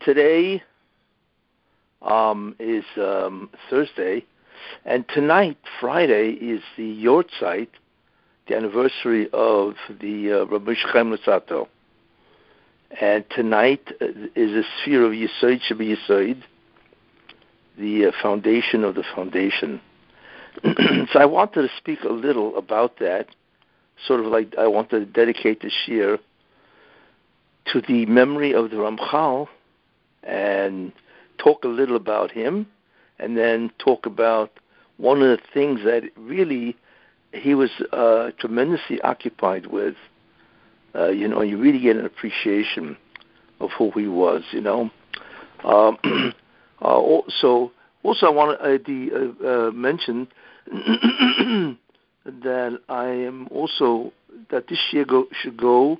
today um, is um, Thursday, and tonight, Friday, is the Yortzeit, the anniversary of the uh, Rabbi Chaim Luzzatto. And tonight uh, is a sphere of Yisoid Shabbat Yisoid, the uh, foundation of the foundation. so I wanted to speak a little about that, sort of like I wanted to dedicate this year to the memory of the Ramchal and talk a little about him, and then talk about one of the things that really he was uh, tremendously occupied with. Uh, you know, you really get an appreciation of who he was. You know, um, uh, so also I want to uh, uh, mention that I am also that this year go, should go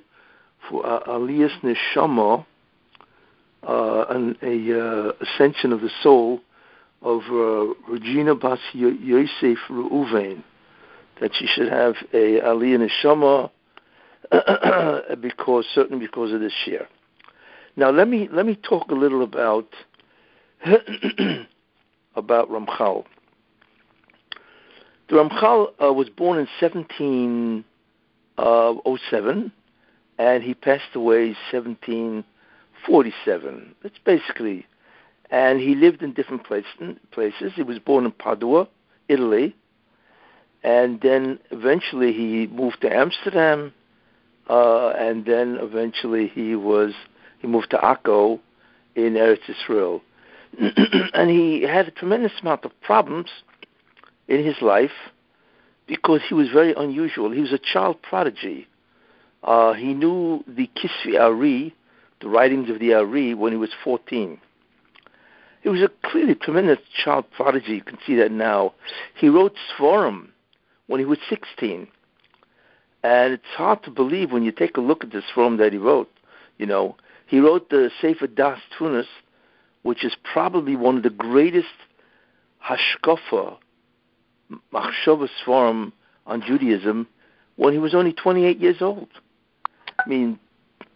for uh, Aliyas Neshama, uh, an a, uh, ascension of the soul of uh, Regina Bas Yosef Reuven, that she should have a Aliyah Neshama because certainly because of this year. Now let me let me talk a little about about Ramchal. The Ramchal uh, was born in 1707, uh, and he passed away 1747. It's basically, and he lived in different place, places. He was born in Padua, Italy, and then eventually he moved to Amsterdam, uh, and then eventually he was he moved to Akko in Eretz Israel, and he had a tremendous amount of problems in his life because he was very unusual. He was a child prodigy. Uh, he knew the Kisvi Ari, the writings of the Ari, when he was 14. He was a clearly tremendous child prodigy. You can see that now. He wrote Svarim when he was 16. And it's hard to believe when you take a look at this Svarim that he wrote. You know, he wrote the Sefer Daas Tevunos, which is probably one of the greatest hashkafa machshava svarim on Judaism when he was only 28 years old. I mean,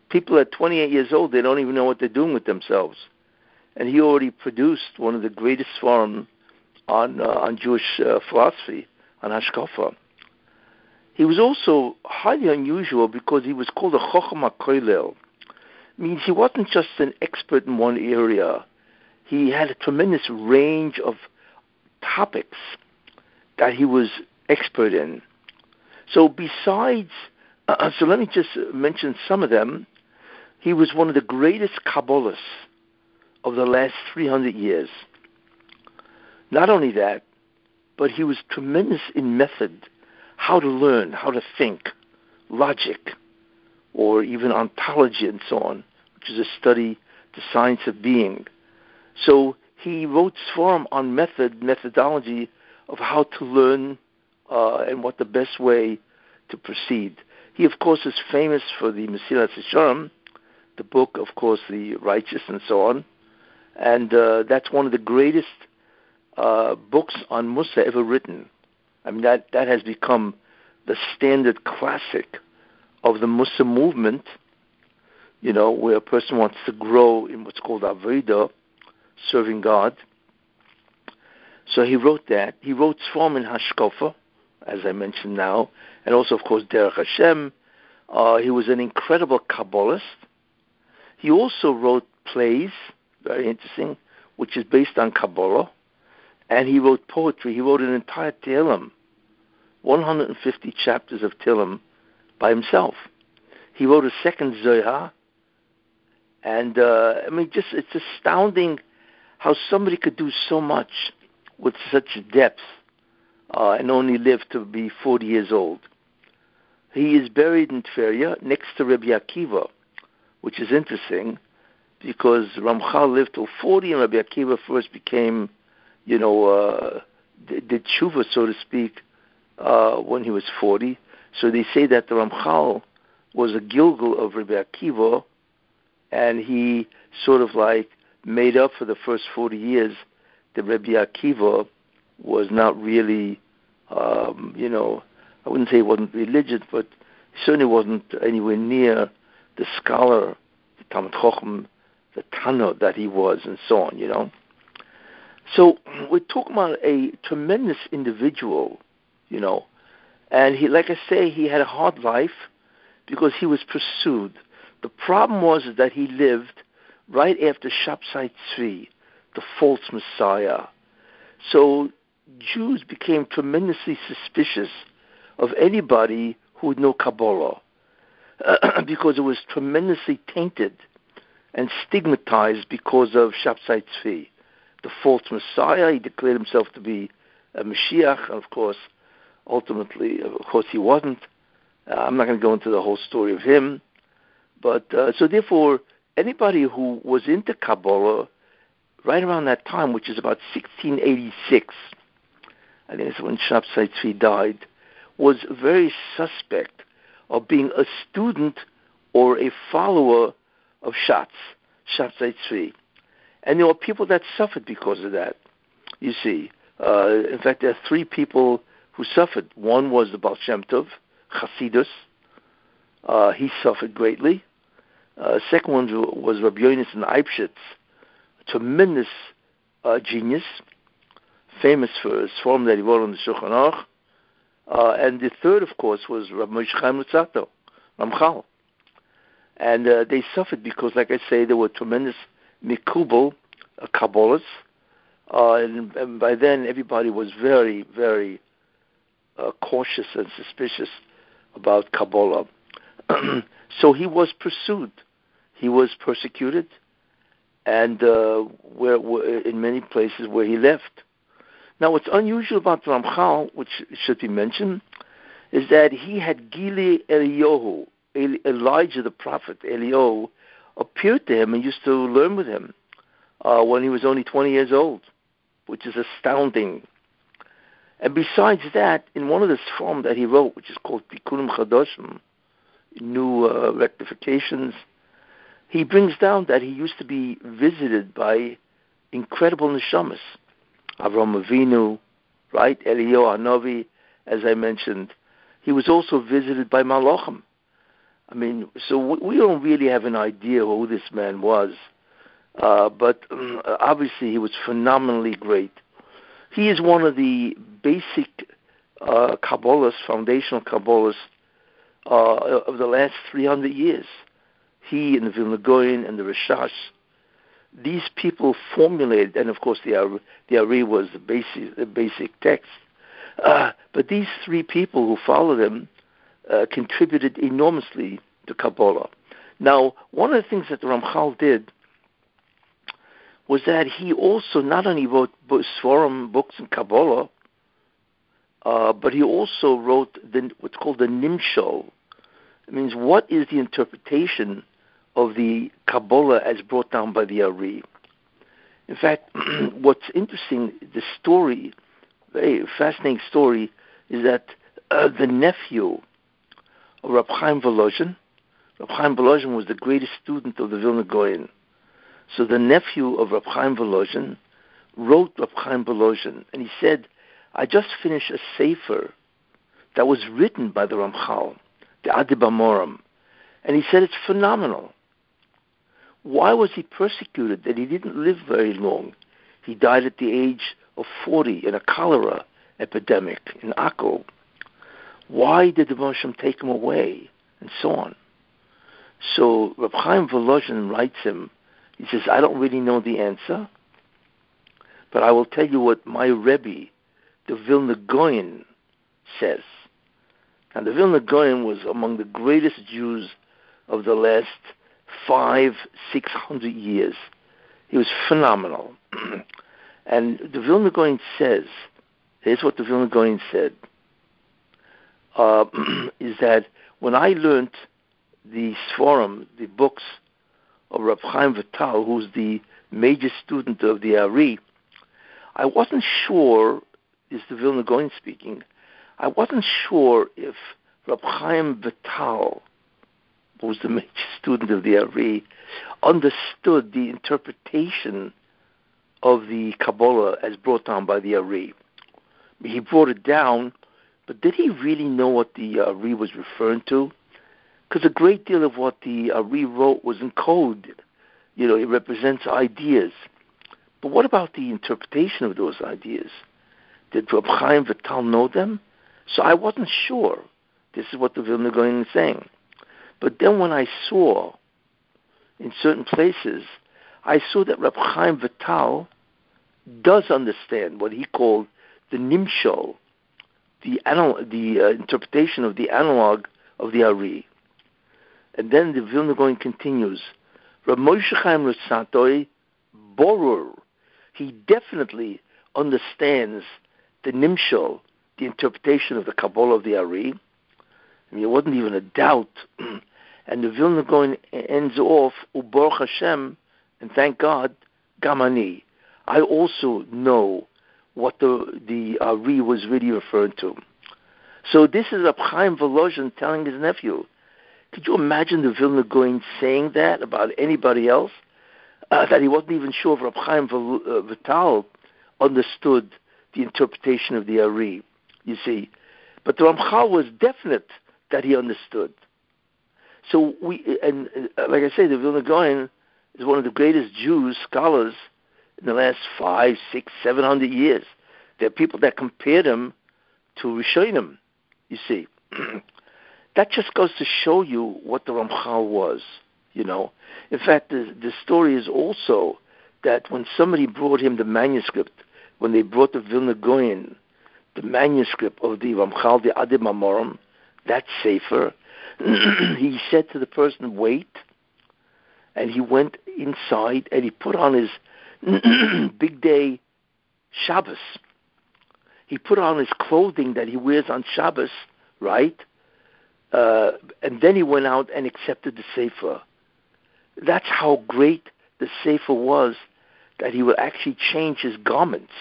people at 28 years old, they don't even know what they're doing with themselves. And he already produced one of the greatest svarim on uh, on Jewish uh, philosophy, on Hashkafa. He was also highly unusual because he was called a Chochma Koilel. Means he wasn't just an expert in one area. He had a tremendous range of topics that he was expert in. So besides, uh, so let me just mention some of them. He was one of the greatest Kabbalists of the last 300 years. Not only that, but he was tremendous in method, how to learn, how to think, logic, or even ontology and so on, which is a study, the science of being. So he wrote Svarim on method, methodology of how to learn uh, and what the best way to proceed. He, of course, is famous for the Mesilas Yesharim, the book, of course, the Righteous and so on, and uh, that's one of the greatest uh, books on Mussar ever written. I mean, that that has become the standard classic of the Mussar movement. You know, where a person wants to grow in what's called Avodah, serving God so he wrote that. He wrote Swarm in Hashkofa, as I mentioned now, and also, of course, Derech Hashem. Uh, he was an incredible Kabbalist. He also wrote plays, very interesting, which is based on Kabbalah, and he wrote poetry. He wrote an entire Tehillim, 150 chapters of Tehillim by himself. He wrote a second Zohar, and uh, I mean, just it's astounding how somebody could do so much with such depth uh, and only lived to be 40 years old. He is buried in Tveria next to Rabbi Akiva, which is interesting because Ramchal lived till 40 and Rabbi Akiva first became, you know, uh, did tshuva, so to speak, uh, when he was 40. So they say that the Ramchal was a Gilgul of Rabbi Akiva, and he sort of like made up for the first 40 years that Rabbi Akiva was not really, um, you know, I wouldn't say he wasn't religious, but certainly wasn't anywhere near the scholar, the Talmud Chochem the Tana that he was, and so on, you know. So we're talking about a tremendous individual, you know, and he, like I say, he had a hard life because he was pursued. The problem was that he lived right after Shabtai Tzvi, the false Messiah. So Jews became tremendously suspicious of anybody who would know Kabbalah because it was tremendously tainted and stigmatized because of Shabtai Tzvi, the false Messiah. He declared himself to be a Mashiach, and of course, ultimately, of course, he wasn't. Uh, I'm not going to go into the whole story of him, but uh, so therefore, anybody who was into Kabbalah right around that time, which is about 1686, I think it's when Shabtai Tzvi died, was very suspect of being a student or a follower of Shatz, Shabtai Tzvi. And there were people that suffered because of that. You see, uh, in fact, there are three people who suffered. One was the Baal Shem Tov, Chasidus. Uh, he suffered greatly. Uh, second one was Rabbi Yonasan Eibshitz, tremendous uh, genius, famous for his form that he wrote on the Shulchan Aruch. Uh, and the third, of course, was Rabbi Moshe Chaim Luzzatto, Ramchal. And uh, they suffered because, like I say, there were tremendous mikubal uh, Kabbalists. Uh, and, and by then, everybody was very, very uh, cautious and suspicious about Kabbalah. so he was pursued. He was persecuted, and uh, where, where, in many places where he left. Now, what's unusual about Ramchal, which should be mentioned, is that he had Gili Eliyahu, Elijah the prophet, Eliyahu, appeared to him and used to learn with him uh, when he was only 20 years old, which is astounding. And besides that, in one of the form that he wrote, which is called Tikkunim Chadoshim, New uh, Rectifications, he brings down that he used to be visited by incredible neshamas. Avram Avinu, right? Eliyahu Hanavi, as I mentioned. He was also visited by Malachim. I mean, so we don't really have an idea who this man was, uh, but um, obviously he was phenomenally great. He is one of the basic uh, Kabbalists, foundational Kabbalists uh, of the last 300 years. He and the Vilna Gaon and the Rashash, these people formulated, and of course the the Ari was the basic the basic text. Uh, but these three people who followed him uh, contributed enormously to Kabbalah. Now, one of the things that the Ramchal did was that he also not only wrote Svarim books in Kabbalah, uh, but he also wrote the, what's called the Nimshal. It means what is the interpretation of the Kabbalah as brought down by the Ari. In fact, what's interesting, the story, very fascinating story, is that uh, the nephew of Rab Chaim Volozhin, Rab Chaim Volozhin was the greatest student of the Vilna Gaon. So the nephew of Rab Chaim Volozhin wrote Rab Chaim Volozhin, and he said, I just finished a sefer that was written by the Ramchal, the Adir Bamarom, and he said it's phenomenal. Why was he persecuted? That he didn't live very long. He died at the age of 40 in a cholera epidemic in Akko. Why did the Moshem take him away? And so on. So Reb Chaim Volozhin writes him, he says, I don't really know the answer, but I will tell you what my Rebbe, the Vilna Gaon, says. And the Vilna Gaon was among the greatest Jews of the last five, six hundred years. He was phenomenal. and the Vilna Gaon says, here's what the Vilna Gaon said, uh, is that when I learned the Sforum, the books of Rab Chaim Vital, who's the major student of the Ari, I wasn't sure, is the Vilna Gaon speaking, I wasn't sure if Rab Chaim Vital, who was the major student of the Ari, understood the interpretation of the Kabbalah as brought down by the Ari. He brought it down, but did he really know what the Ari was referring to? because a great deal of what the Ari wrote was in code. You know, it represents ideas. But what about the interpretation of those ideas? Did Reb Chaim Vital know them? So I wasn't sure. This is what the Vilna Gaon is saying. But then when I saw in certain places, I saw that Reb Chaim Vital does understand what he called the nimshol, the, anal- the uh, interpretation of the analog of the Ari. And then the Vilna Gaon continues, Rav Moshe Chaim Lutzatoi Borur. He definitely understands the nimshol, the interpretation of the Kabbalah of the Ari. I mean, it wasn't even a doubt. and the Vilna Gaon ends off, Ubaruch Hashem, and thank God, Gamani. I also know what the the Ari was really referring to. So this is Rab Chaim Volozhin telling his nephew. Could you imagine the Vilna Gaon saying that about anybody else? Uh, that he wasn't even sure if Rab Chaim uh, Vital understood the interpretation of the Ari. You see, but the Ramchal was definite that he understood. So we, and uh, like I say, the Vilna Gaon is one of the greatest Jews scholars in the last five, six, seven hundred years. There are people that compare him to Rishonim, you see. that just goes to show you what the Ramchal was, you know. In fact, the, the story is also that when somebody brought him the manuscript, when they brought the Vilna Gaon, the manuscript of the Ramchal, the Adir Bamarom, that Sefer, he said to the person, wait, and he went inside and he put on his big day Shabbos. He put on his clothing that he wears on Shabbos, right? Uh, and then he went out and accepted the Sefer. That's how great the Sefer was that he would actually change his garments.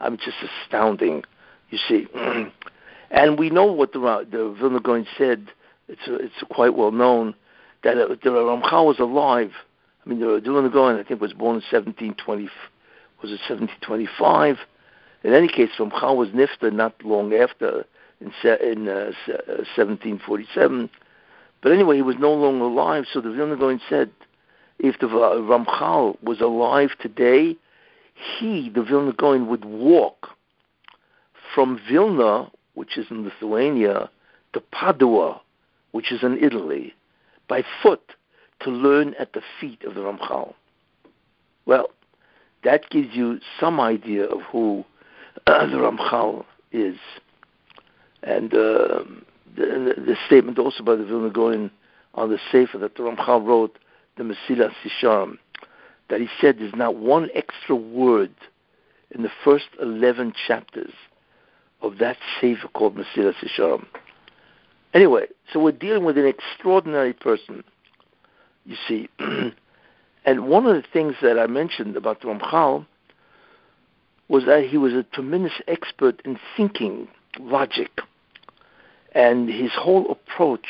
I'm just astounding, you see. and we know what the, the Vilna Gaon said. It's, it's quite well known that uh, the Ramchal was alive I mean, the Vilna Gaon, I think, was born in 1720, was it 1725? In any case, Ramchal was nifta not long after, in, in uh, 1747. Uh, but anyway, he was no longer alive, so the Vilna Gaon said, if the Ramchal was alive today, he, the Vilna Gaon, would walk from Vilna, which is in Lithuania, to Padua, which is in Italy, by foot to learn at the feet of the Ramchal. Well, that gives you some idea of who uh, the Ramchal is. And uh, the, the, statement also by the Vilna Gaon on the Sefer that the Ramchal wrote, the Mesilas Yesharim, that he said there's not one extra word in the first 11 chapters of that Sefer called Mesilas Yesharim. Anyway, so we're dealing with an extraordinary person you see. and one of the things that I mentioned about Ramchal was that he was a tremendous expert in thinking logic. And his whole approach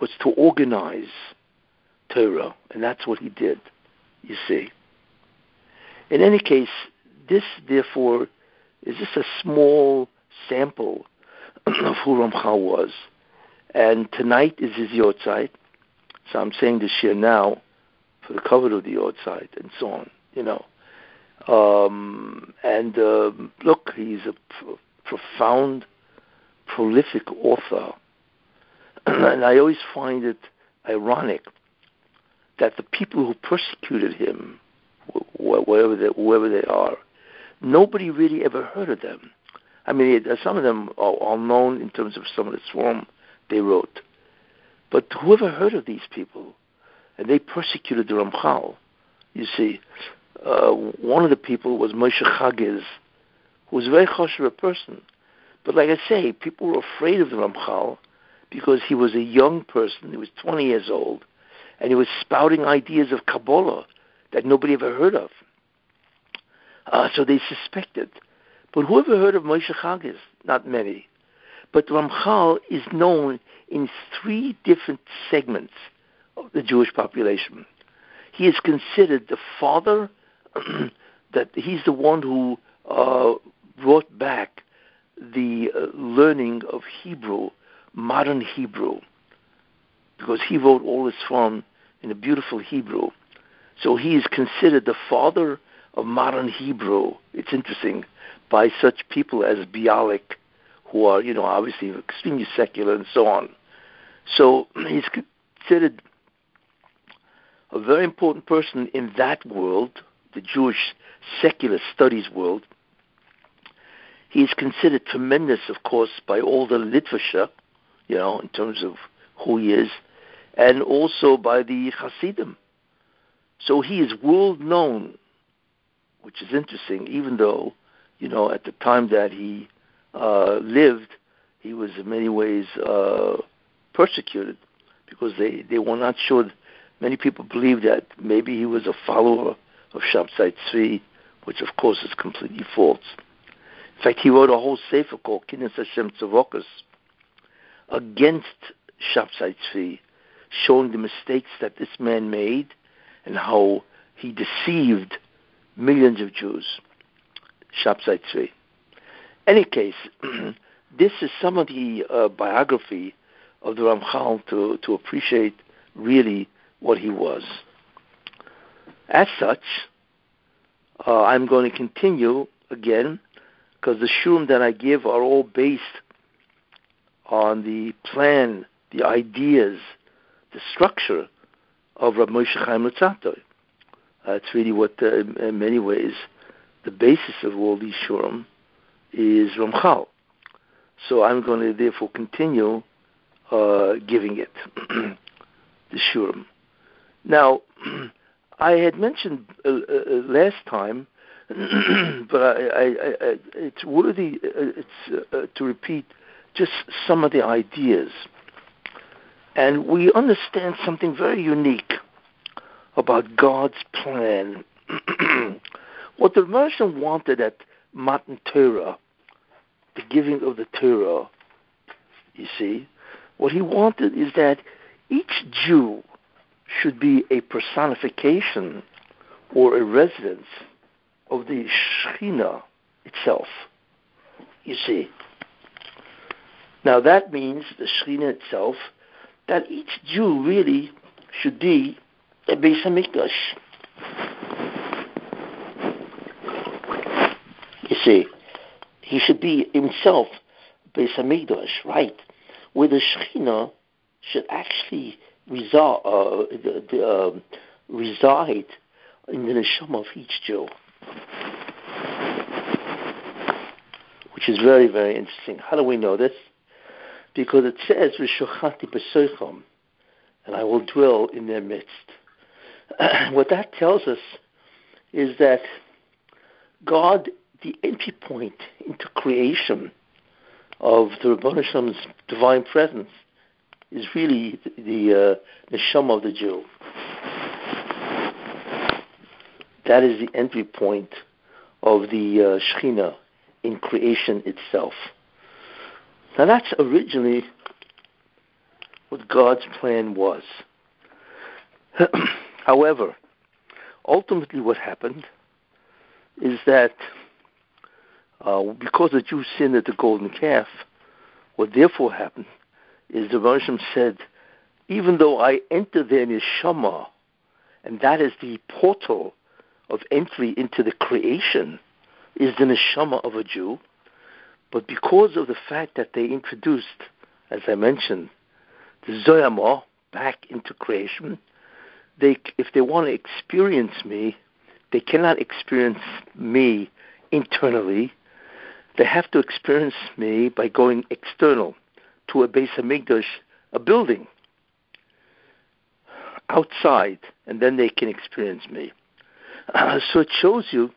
was to organize Torah, and that's what he did, you see. In any case, this, therefore, is just a small sample of who Ramchal was. And tonight is his Yortzeit. So I'm saying this here now for the cover of the outside and so on, you know. Um, and uh, look, he's a pr- profound, prolific author. and I always find it ironic that the people who persecuted him, wh- wherever they, whoever they are, nobody really ever heard of them. I mean, some of them are, are known in terms of some of the swarm they wrote. But whoever heard of these people? And they persecuted the Ramchal. You see, uh, one of the people was Moshe Chagiz, who was a very choshev person. But like I say, people were afraid of the Ramchal because he was a young person. He was 20 years old, and he was spouting ideas of Kabbalah that nobody ever heard of. Uh, so they suspected. But whoever heard of Moshe Chagiz? Not many. But Ramchal is known in three different segments of the Jewish population. He is considered the father, that he's the one who uh, brought back the uh, learning of Hebrew, modern Hebrew, because he wrote all this from in a beautiful Hebrew. So he is considered the father of modern Hebrew. It's interesting by such people as Bialik, who are, you know, obviously extremely secular and so on. So he's considered a very important person in that world, the Jewish secular studies world. He is considered tremendous, of course, by all the literature, you know, in terms of who he is, and also by the Hasidim. So he is world known, which is interesting, even though, you know, at the time that he uh, lived, he was in many ways uh, persecuted because they, they were not sure. Many people believed that maybe he was a follower of Shabtai Tzvi, which of course is completely false. In fact, he wrote a whole sefer called Kinnis Hashem Tzavokas against Shabtai Tzvi, showing the mistakes that this man made and how he deceived millions of Jews. Shabtai Tzvi. Any case, this is some of the uh, biography of the Ramchal to, to appreciate really what he was. As such, uh, I'm going to continue again because the shurim that I give are all based on the plan, the ideas, the structure of Rav Moshe Chaim Luzzatto. That's really what, uh, in many ways, the basis of all these shurim is Ramchal. So I'm going to therefore continue uh, giving it, the shurim. Now, I had mentioned uh, uh, last time, but I, I, I, it's worthy uh, it's, uh, to repeat just some of the ideas. And we understand something very unique about God's plan. what the Merchant wanted at Matan Torah, the giving of the Torah, you see, what he wanted is that each Jew should be a personification or a residence of the Shekhinah itself. You see. Now that means the Shekhinah itself, that each Jew really should be a Beis Hamikdash. You see, he should be himself Beis Hamikdash, right? Where the Shekhinah should actually reside, uh, the, the, uh, reside in the neshama of each Jew, which is very, very interesting. How do we know this? Because it says, "V'shochati b'soicham," and I will dwell in their midst. what that tells us is that God, the entry point into creation of the Rabbanah divine presence, is really the uh, neshama of the Jew. That is the entry point of the uh, Shekhinah in creation itself. Now that's originally what God's plan was. However, ultimately what happened is that uh, because the Jews sinned at the golden calf, what therefore happened is the Roshim said, even though I enter their neshama, and that is the portal of entry into the creation, is the neshama of a Jew, but because of the fact that they introduced, as I mentioned, the zoyama back into creation, they, if they want to experience me, they cannot experience me internally. They have to experience me by going external to a Beis Hamikdash, a building outside, and then they can experience me. Uh, so it shows you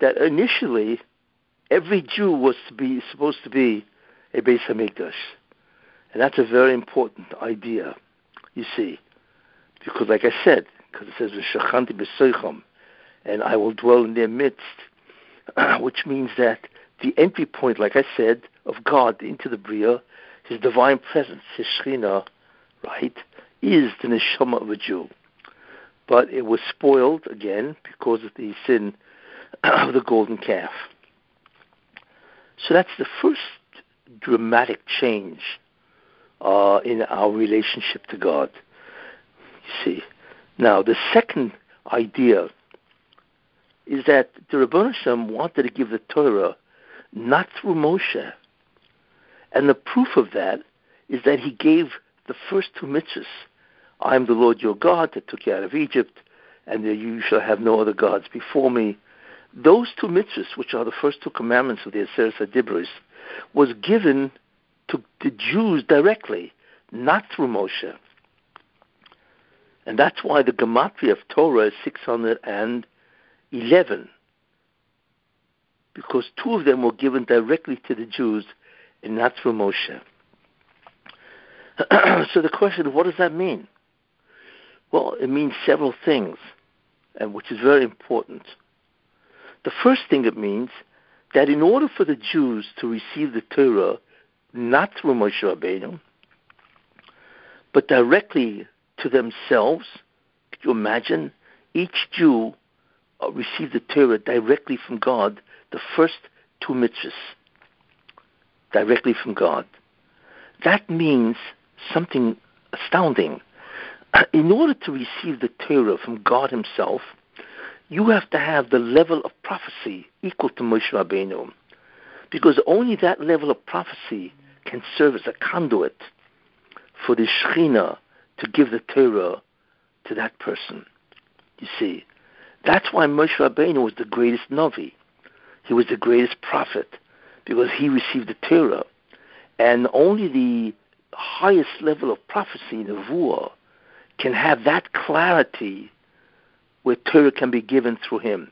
that initially every Jew was to be supposed to be a Beis Hamikdash, and that's a very important idea. You see, because like I said, because it says v'shachanti b'soicham, and I will dwell in their midst, which means that the entry point, like I said, of God into the Bria his divine presence, his Shekhinah, right, is the neshama of a Jew. But it was spoiled again because of the sin of the golden calf. So that's the first dramatic change uh, in our relationship to God. You see. Now, the second idea is that the Rebbeinu Shem wanted to give the Torah not through Moshe. And the proof of that is that he gave the first two mitzvahs. I am the Lord your God that took you out of Egypt, and you shall have no other gods before me. Those two mitzvahs, which are the first two commandments of the Aseret HaDibros, was given to the Jews directly, not through Moshe. And that's why the gematria of Torah is 611, because two of them were given directly to the Jews and not through Moshe. so the question, what does that mean? Well, it means several things, and which is very important. The first thing it means that in order for the Jews to receive the Torah, not through Moshe Rabbeinu, but directly to themselves, could you imagine? Each Jew uh, received the Torah directly from God, the first two mitzvahs, directly from God. That means something astounding. In order to receive the Torah from God Himself, you have to have the level of prophecy equal to Moshe Rabbeinu, because only that level of prophecy can serve as a conduit for the Shekhinah to give the Torah to that person. You see, that's why Moshe Rabbeinu was the greatest Navi. He was the greatest prophet because he received the Torah, and only the highest level of prophecy, the Nevuah, can have that clarity where Torah can be given through him.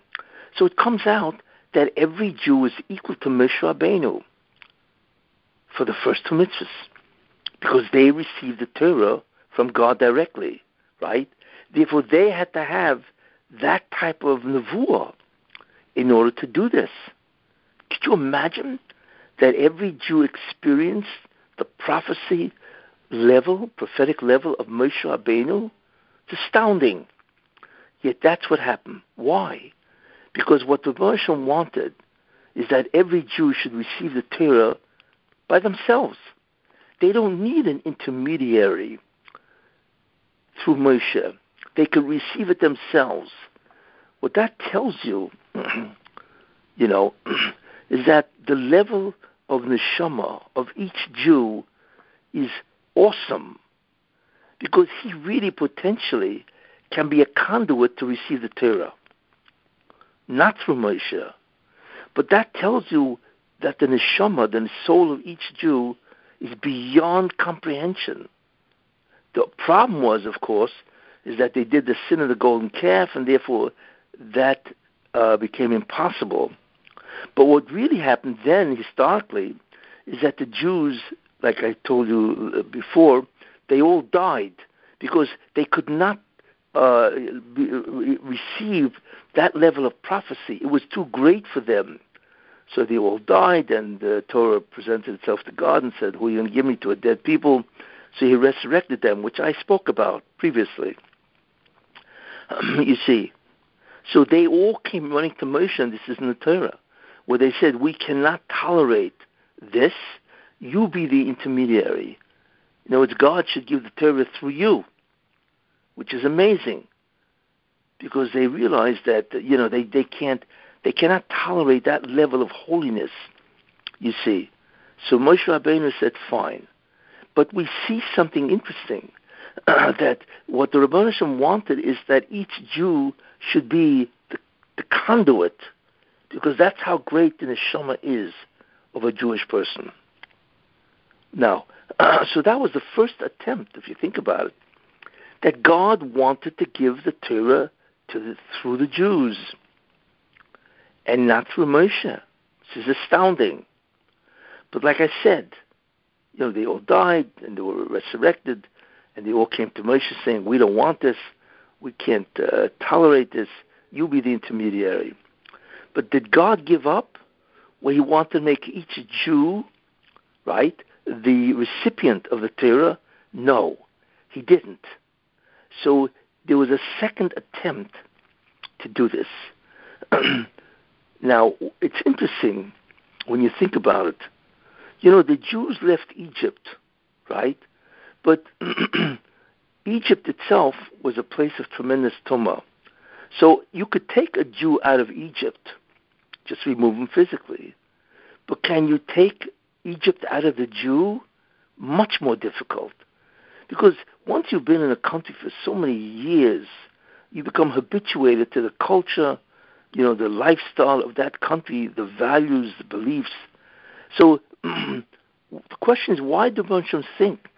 So it comes out that every Jew is equal to Moshe Rabbeinu for the first two mitzvahs because they received the Torah from God directly, right? Therefore, they had to have that type of nevuah in order to do this. Could you imagine that every Jew experienced the prophecy level, prophetic level of Moshe Rabbeinu? It's astounding. Yet that's what happened. Why? Because what the Moshe wanted is that every Jew should receive the Torah by themselves. They don't need an intermediary through Moshe. They can receive it themselves. What that tells you, you know, is that the level of neshama of each Jew is awesome because he really potentially can be a conduit to receive the Torah, not through Moshe. But that tells you that the neshama, the soul of each Jew, is beyond comprehension. The problem was, of course, is that they did the sin of the golden calf, and therefore that uh, became impossible. But what really happened then, historically, is that the Jews, like I told you uh, before, they all died because they could not uh, be, receive that level of prophecy. It was too great for them. So they all died, and the Torah presented itself to God and said, Who are you going to give me to a dead people? So he resurrected them, which I spoke about previously. you see. So they all came running to Moshe, and this is in the Torah, where they said, We cannot tolerate this. You be the intermediary. In other words, God should give the Torah through you, which is amazing. Because they realize that, you know, they, they can't they cannot tolerate that level of holiness, you see. So Moshe Rabbeinu said, fine. But we see something interesting, uh, that what the Rabbanishim wanted is that each Jew should be the, the conduit, because that's how great the neshama is of a Jewish person. Now, uh, so that was the first attempt, if you think about it, that God wanted to give the Torah to the, through the Jews and not through Moshe. This is astounding. But like I said, you know, they all died and they were resurrected, and they all came to Moshe saying, "We don't want this. We can't uh, tolerate this. You be the intermediary." But did God give up? Where He wanted to make each Jew, right, the recipient of the Torah? No, He didn't. So there was a second attempt to do this. Now, it's interesting when you think about it. You know, the Jews left Egypt, right? But Egypt itself was a place of tremendous tumah. So you could take a Jew out of Egypt, just remove him physically. But can you take Egypt out of the Jew? Much more difficult. Because once you've been in a country for so many years, you become habituated to the culture, you know, the lifestyle of that country, the values, the beliefs. So the question is, why do Bonsham think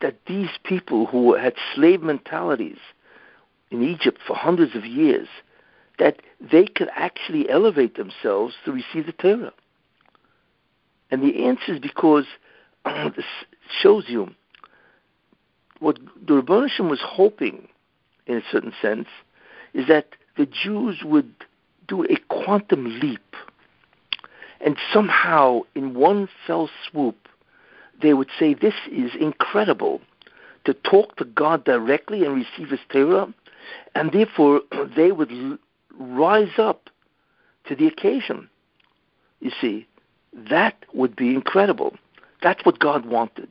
that these people who had slave mentalities in Egypt for hundreds of years, that they could actually elevate themselves to receive the Torah? And the answer is because this shows you what the Rebbeinu was hoping, in a certain sense, is that the Jews would do a quantum leap, and somehow, in one fell swoop, they would say, "This is incredible." To talk to God directly and receive His Torah, and therefore they would rise up to the occasion. You see, that would be incredible. That's what God wanted.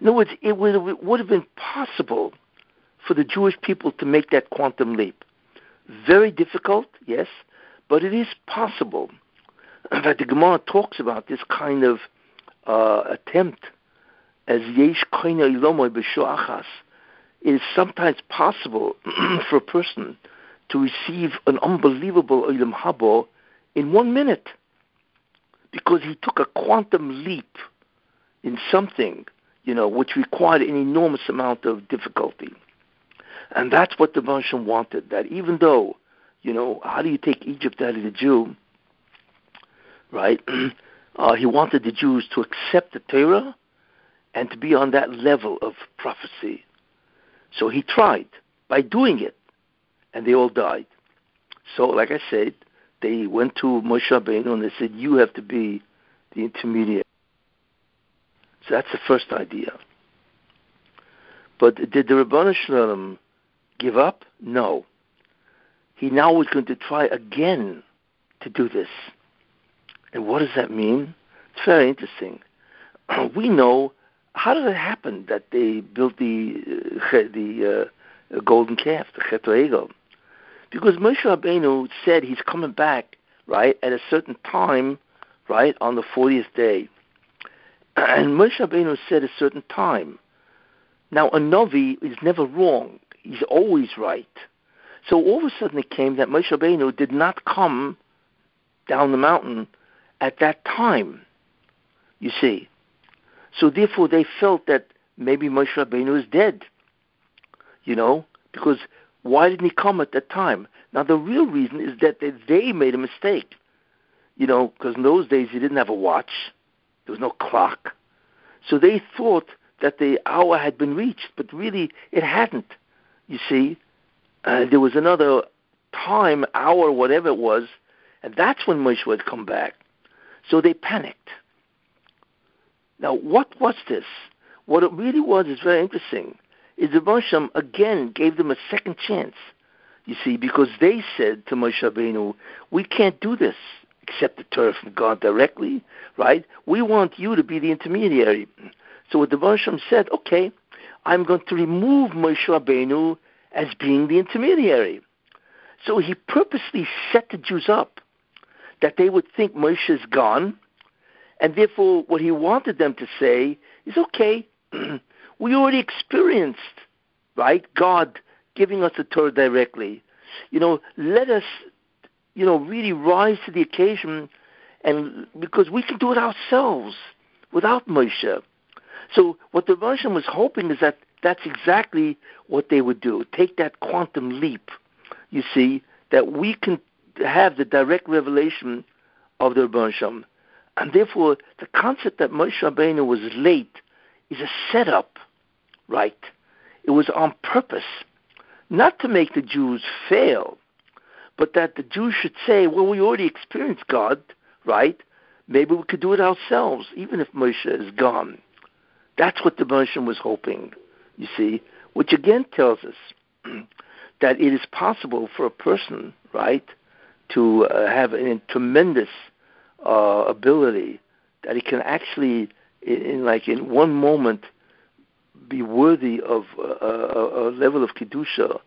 In other words, it would, it would have been possible for the Jewish people to make that quantum leap. Very difficult, yes, but it is possible. Fact, the Gemara talks about this kind of uh, attempt as yesh koina ilomoy b'shoachas. It is sometimes possible for a person to receive an unbelievable ilam habo in one minute because he took a quantum leap in something, you know, which required an enormous amount of difficulty. And that's what the Bansham wanted, that even though, you know, how do you take Egypt out of the Jew, right? uh, he wanted the Jews to accept the Torah and to be on that level of prophecy. So he tried by doing it, and they all died. So, like I said, they went to Moshe Rabbeinu and they said, "You have to be the intermediate." So that's the first idea. But did the Rabbanu Shalom give up? No. He now was going to try again to do this. And what does that mean? It's very interesting. we know how did it happen that they built the uh, the uh, golden calf, the Chet Egel? Because Moshe Rabbeinu said he's coming back, right, at a certain time, right, on the 40th day. And Moshe Rabbeinu said a certain time. Now, a Novi is never wrong. He's always right. So all of a sudden it came that Moshe Rabbeinu did not come down the mountain at that time, you see. So therefore they felt that maybe Moshe Rabbeinu is dead, you know, because why didn't he come at that time? Now, the real reason is that they made a mistake. You know, because in those days you didn't have a watch, there was no clock. So they thought that the hour had been reached, but really it hadn't. You see, uh, there was another time, hour, whatever it was, and that's when Moshe would come back. So they panicked. Now, what was this? What it really was is very interesting is the Moshe again gave them a second chance. You see, because they said to Moshe Rabbeinu, we can't do this accept the Torah from God directly, right? We want you to be the intermediary. So what the Moshe said, okay, I'm going to remove Moshe Rabbeinu as being the intermediary. So he purposely set the Jews up that they would think Moshe is gone, and therefore what he wanted them to say is, okay, we already experienced, right, God giving us the Torah directly. You know, let us, you know, really rise to the occasion, and because we can do it ourselves without Moshe. So what the Russian was hoping is that that's exactly what they would do. Take that quantum leap, you see, that we can have the direct revelation of the Rebbe And therefore, the concept that Moshe Rabbeinu was late is a setup, right? It was on purpose, not to make the Jews fail, but that the Jews should say, well, we already experienced God, right? Maybe we could do it ourselves, even if Moshe is gone. That's what the Moshe was hoping, you see, which again tells us that it is possible for a person, right, to uh, have a tremendous uh, ability that he can actually, in, in, like in one moment, be worthy of a, a, a level of kedusha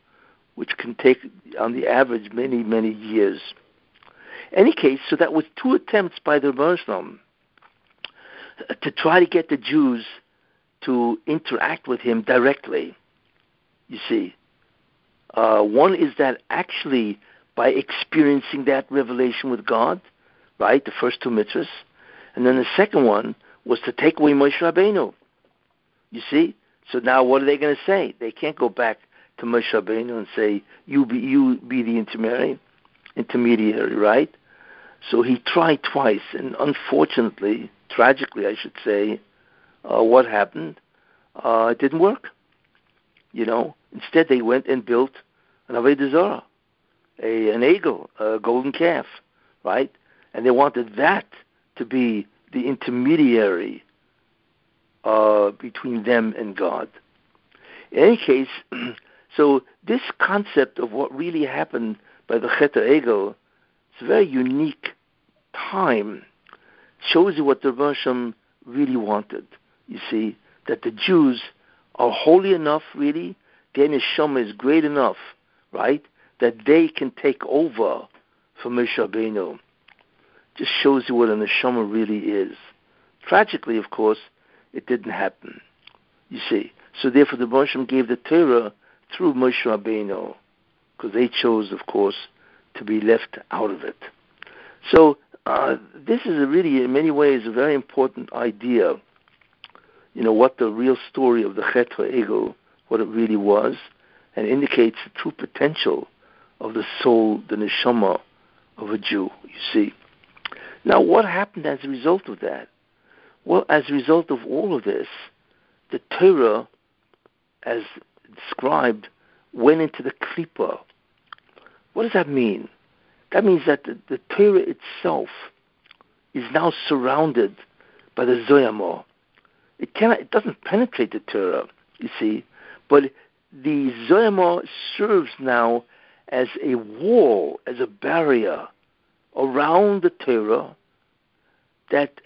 which can take, on the average, many, many years. Any case, so that was two attempts by the Muslim to try to get the Jews to interact with him directly. You see, uh, one is that actually by experiencing that revelation with God, right, the first two mitzvahs, and then the second one was to take away Moshe Rabbeinu. You see, so now what are they going to say? They can't go back to Moshe Rabbeinu and say, "You be you be the intermediary, intermediary, right?" So he tried twice, and unfortunately, tragically, I should say, uh, what happened? Uh, it didn't work. You know, instead they went and built an Avodah Zarah, a an eagle, a golden calf, right? And they wanted that to be the intermediary uh, between them and God. In any case, so this concept of what really happened by the Chet Egel, it's a very unique time. Shows you what the Rosham really wanted. You see, that the Jews are holy enough, really, their neshama is great enough, right, that they can take over for Moshe Rabbeinu. Just shows you what a neshama really is. Tragically, of course, it didn't happen. You see. So therefore the Moshe gave the Torah through Moshe Rabbeinu, because they chose, of course, to be left out of it. So uh, this is really, in many ways, a very important idea. You know what the real story of the Chet Egel, what it really was, and indicates the true potential of the soul, the neshama of a Jew. You see. Now, what happened as a result of that? Well, as a result of all of this, the Torah, as described, went into the Klippa. What does that mean? That means that the, the Torah itself is now surrounded by the Zoyama. It cannot, it doesn't penetrate the Torah, you see, but the Zoyama serves now as a wall, as a barrier around the Torah that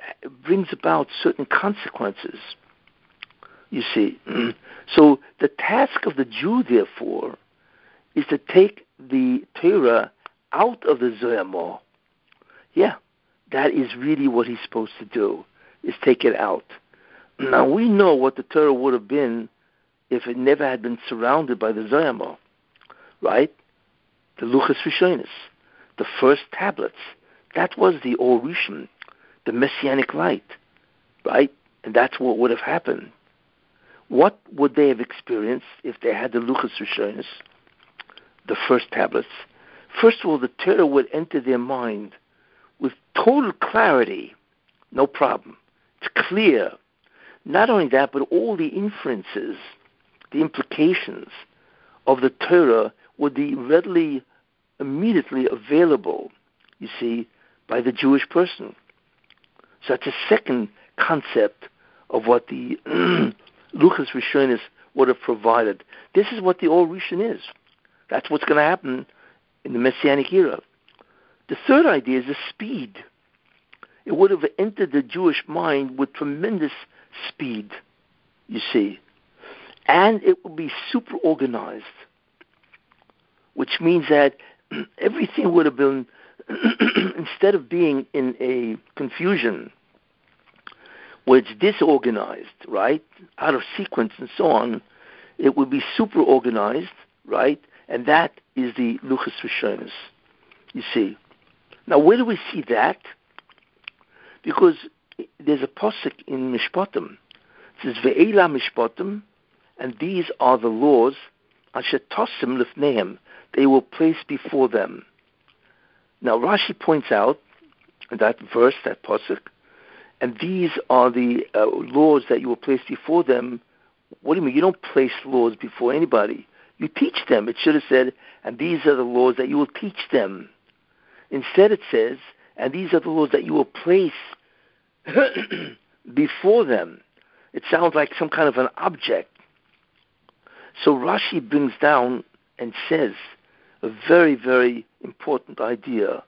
brings about certain consequences. You see, so the task of the Jew, therefore, is to take the Torah out of the Zohar. Yeah, that is really what he's supposed to do, is take it out. Now we know what the Torah would have been if it never had been surrounded by the Zohar, right? The Luchas Rishonis, the first tablets. That was the Or Rishon, the messianic light, right? And that's what would have happened. What would they have experienced if they had the Luchas Rishonis, the first tablets? First of all, the Torah would enter their mind with total clarity, no problem. It's clear. Not only that, but all the inferences, the implications of the Torah would be readily, immediately available, you see, by the Jewish person. So that's a second concept of what the Luchas Rishonis would have provided. This is what the Or Rishon is. That's what's going to happen in the Messianic era. The third idea is the speed. It would have entered the Jewish mind with tremendous speed, you see. And it would be super organized, which means that everything would have been instead of being in a confusion where it's disorganized, right, out of sequence and so on, it would be super organized, right, and that is the Luchas Rishonis. You see. Now, where do we see that? Because there's a posik in Mishpatim. It says, Ve'ela Mishpatim, and these are the laws, Asher Tosim they will place before them. Now Rashi points out that verse, that pasuk, and these are the uh, laws that you will place before them. What do you mean? You don't place laws before anybody. You teach them. It should have said, and these are the laws that you will teach them. Instead, it says, and these are the laws that you will place before them. It sounds like some kind of an object. So Rashi brings down and says a very, very important idea.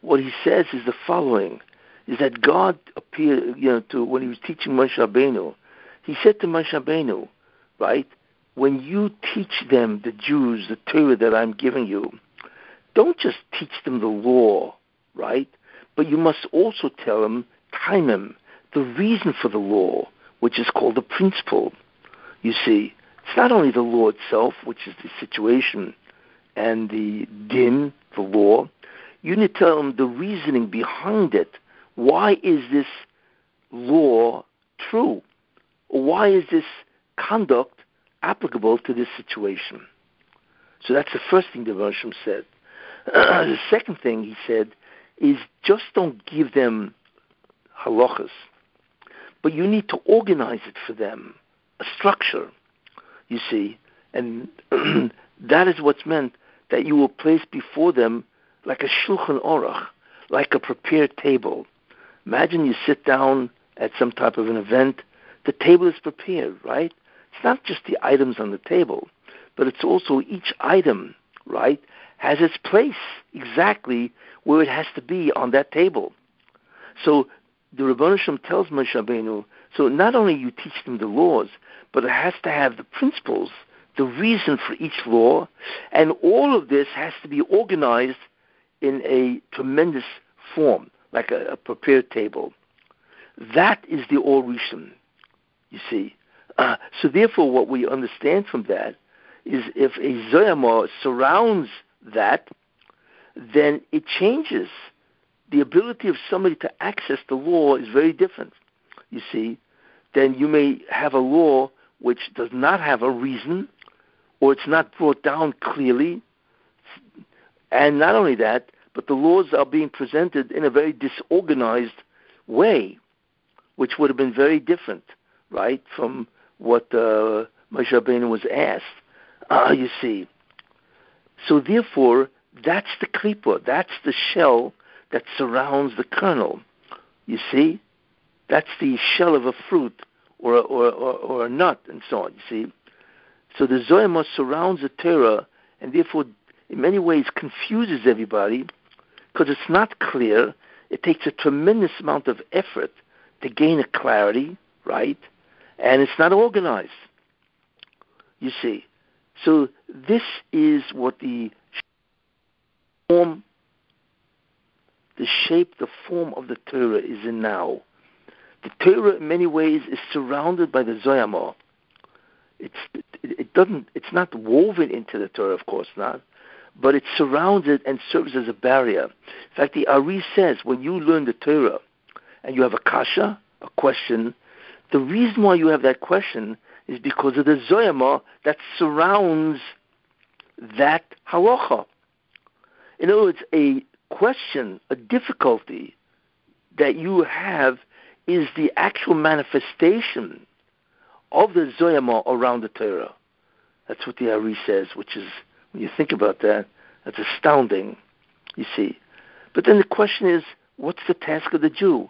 What he says is the following: is that God appeared, you know, to when he was teaching Moshe Rabbeinu, he said to Moshe Rabbeinu, right, when you teach them, the Jews, the Torah that I'm giving you, don't just teach them the law, right? But you must also tell them, taimim, the reason for the law, which is called the principle. You see, it's not only the law itself, which is the situation and the din, the law. You need to tell them the reasoning behind it. Why is this law true? Why is this conduct applicable to this situation? So that's the first thing the Rosham said. the second thing he said is just don't give them halachas, but you need to organize it for them, a structure, you see, and that is what's meant that you will place before them like a Shulchan Aruch, like a prepared table. Imagine you sit down at some type of an event, the table is prepared, right? It's not just the items on the table, but it's also each item, right, has its place exactly where it has to be on that table. So the Shem tells Moshe Rabbeinu, so not only you teach them the laws, but it has to have the principles, the reason for each law, and all of this has to be organized in a tremendous form, like a, a prepared table. That is the Or Rishon, you see. Uh, so therefore, what we understand from that is if a Zoyama surrounds that, then it changes. The ability of somebody to access the law is very different. You see, then you may have a law which does not have a reason, or it's not brought down clearly. And not only that, but the laws are being presented in a very disorganized way, which would have been very different, right, from what uh, Moshe Rabbeinu was asked. Uh, you see. So therefore, that's the klipa, that's the shell that surrounds the kernel. You see? That's the shell of a fruit or a, or, or, or a nut and so on, you see? So the Zoyama surrounds the Torah and therefore in many ways confuses everybody because it's not clear. It takes a tremendous amount of effort to gain a clarity, right? And it's not organized. You see. So this is what the form, the shape, the form of the Torah is in now. The Torah, in many ways, is surrounded by the Zoyama. It's it, doesn't. It's not woven into the Torah, of course not, but it surrounds it and serves as a barrier. In fact, the Ari says when you learn the Torah and you have a kasha, a question, the reason why you have that question is because of the zoyama that surrounds that halacha. In other words, a question, a difficulty that you have is the actual manifestation of the zoyama around the Torah. That's what the Ari says, which is, when you think about that, that's astounding, you see. But then the question is, what's the task of the Jew?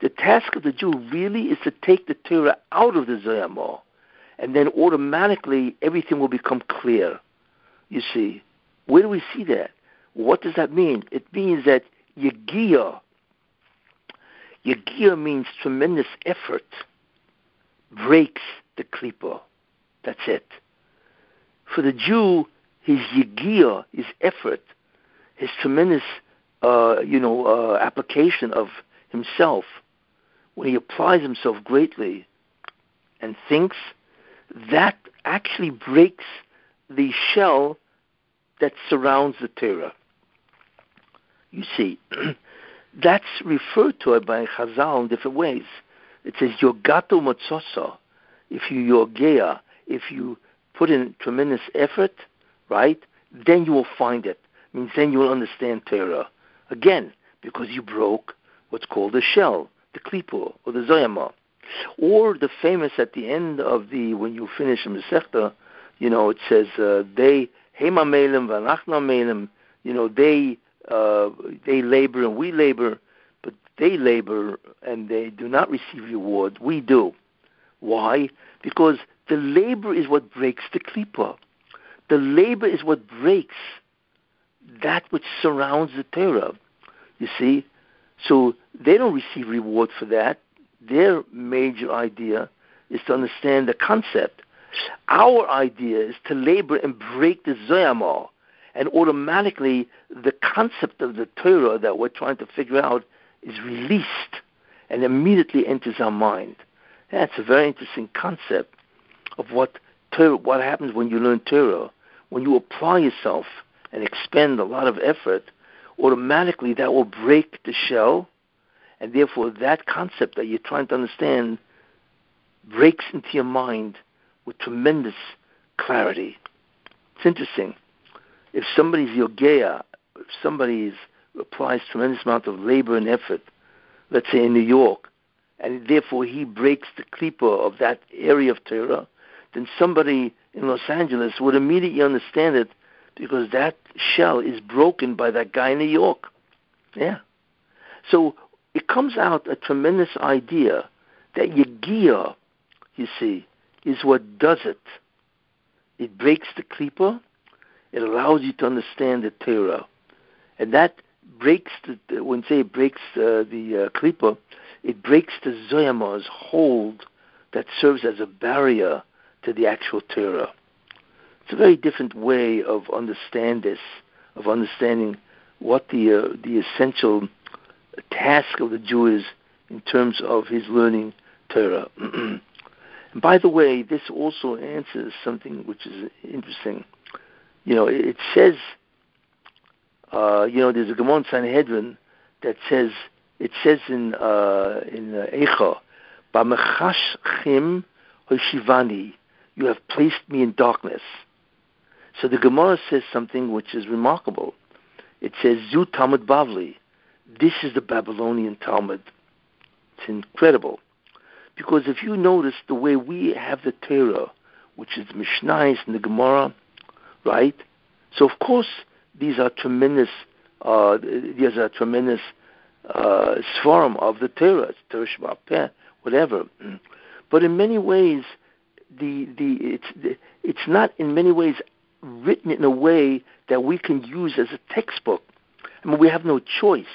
The task of the Jew really is to take the Torah out of the zoyama and then automatically everything will become clear. You see, where do we see that? What does that mean? It means that Yegia, Yegia means tremendous effort, breaks the klipa. That's it. For the Jew, his Yegia, his effort, his tremendous, uh, you know, uh, application of himself, when he applies himself greatly and thinks that actually breaks the shell that surrounds the Torah. You see, that's referred to by Chazal in different ways. It says yogato motzosa. If you yogea, if you put in tremendous effort, right, then you will find it. it means then you will understand Torah. Again, because you broke what's called the shell, the klipo, or the zoyama. Or the famous at the end of the when you finish the Masechta, you know, it says uh, they hema melim v'anachna melim. You know, they uh, they labor and we labor, they labor and they do not receive reward. We do. Why? Because the labor is what breaks the klipa. The labor is what breaks that which surrounds the Torah. You see, so they don't receive reward for that their major idea is to understand the concept Our idea is to labor and break the Zoyamah, and automatically the concept of the Torah that we're trying to figure out is released and immediately enters our mind. That's a very interesting concept of what what happens when you learn Torah. When you apply yourself and expend a lot of effort, automatically that will break the shell, and therefore that concept that you're trying to understand breaks into your mind with tremendous clarity. It's interesting. If somebody's yogeya, if somebody applies tremendous amount of labor and effort, let's say in New York, and therefore he breaks the klipa of that area of Torah, then somebody in Los Angeles would immediately understand it because that shell is broken by that guy in New York. Yeah. So it comes out a tremendous idea that Yagia, you see, is what does it. It breaks the klipa. It allows you to understand the Torah. And that breaks the, when say it breaks uh, the uh, klipa, it breaks the Zoyama's hold that serves as a barrier to the actual Torah. It's a very different way of understand this, of understanding what the uh, the essential task of the Jew is in terms of his learning Torah. and by the way, this also answers something which is interesting. You know, it, says, uh, you know, there's a Gemara in Sanhedrin that says, it says in uh, in uh, Eicha, "B'mechash hoshivani," you have placed me in darkness. So the Gemara says something which is remarkable. It says, Zu Talmud Bavli. This is the Babylonian Talmud. It's incredible. Because if you notice the way we have the Torah, which is the Mishnahs and the Gemara, right? So of course these are tremendous, uh, these are tremendous uh, swarm of the Torah, Torah whatever. But in many ways, the the it's it's not in many ways written in a way that we can use as a textbook. I mean, we have no choice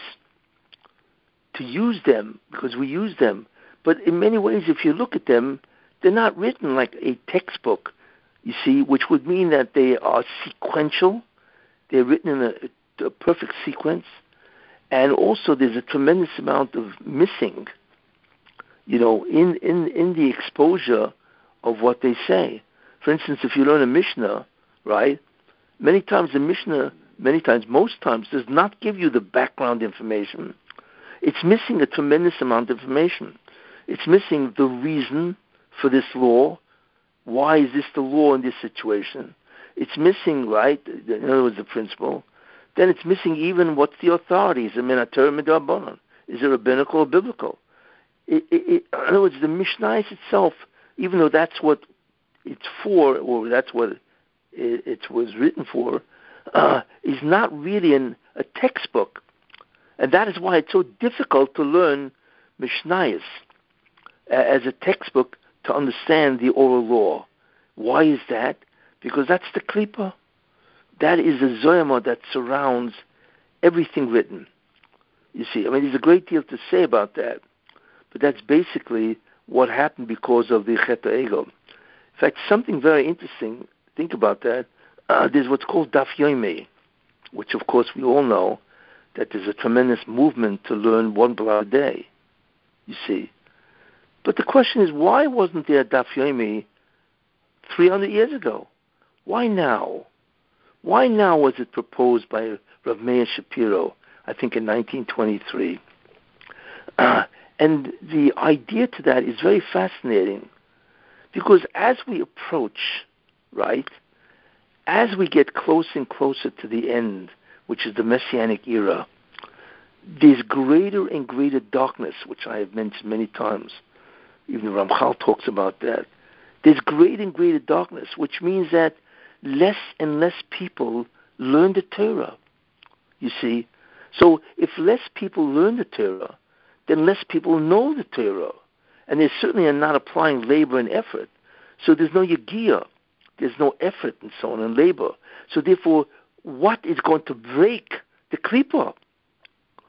to use them because we use them. But in many ways, if you look at them, they're not written like a textbook, you see, which would mean that they are sequential. They're written in a, a perfect sequence. And also, there's a tremendous amount of missing, you know, in, in, in the exposure of what they say. For instance, if you learn a Mishnah, right? Many times the Mishnah, many times, most times, does not give you the background information. It's missing a tremendous amount of information. It's missing the reason for this law. Why is this the law in this situation? It's missing, right? In other words, the principle. Then it's missing even what's the authority. Is it it rabbinical or biblical? It, it, it, in other words, the Mishnah itself, even though that's what it's for, or that's what it, was written for, uh, is not really in a textbook. And that is why it's so difficult to learn Mishnayos as a textbook to understand the oral law. Why is that? Because that's the klipa. That is the zoyama that surrounds everything written. You see, I mean, there's a great deal to say about that, but that's basically what happened because of the Chet Egel. In fact, something very interesting think about that, uh, there's what's called Daf Yomi, which of course we all know that there's a tremendous movement to learn one block a day. You see, but the question is, why wasn't there Daf Yomi 300 years ago? Why now? Why now was it proposed by Rav Meir Shapiro? I think in 1923. Uh, and the idea to that is very fascinating because as we approach right? As we get closer and closer to the end, which is the Messianic era, there's greater and greater darkness, which I have mentioned many times. Even Ramchal talks about that. There's greater and greater darkness, which means that less and less people learn the Torah. You see? So if less people learn the Torah, then less people know the Torah. And they certainly are not applying labor and effort. So there's no yagia. There's no effort and so on and labor. So therefore, what is going to break the klipa?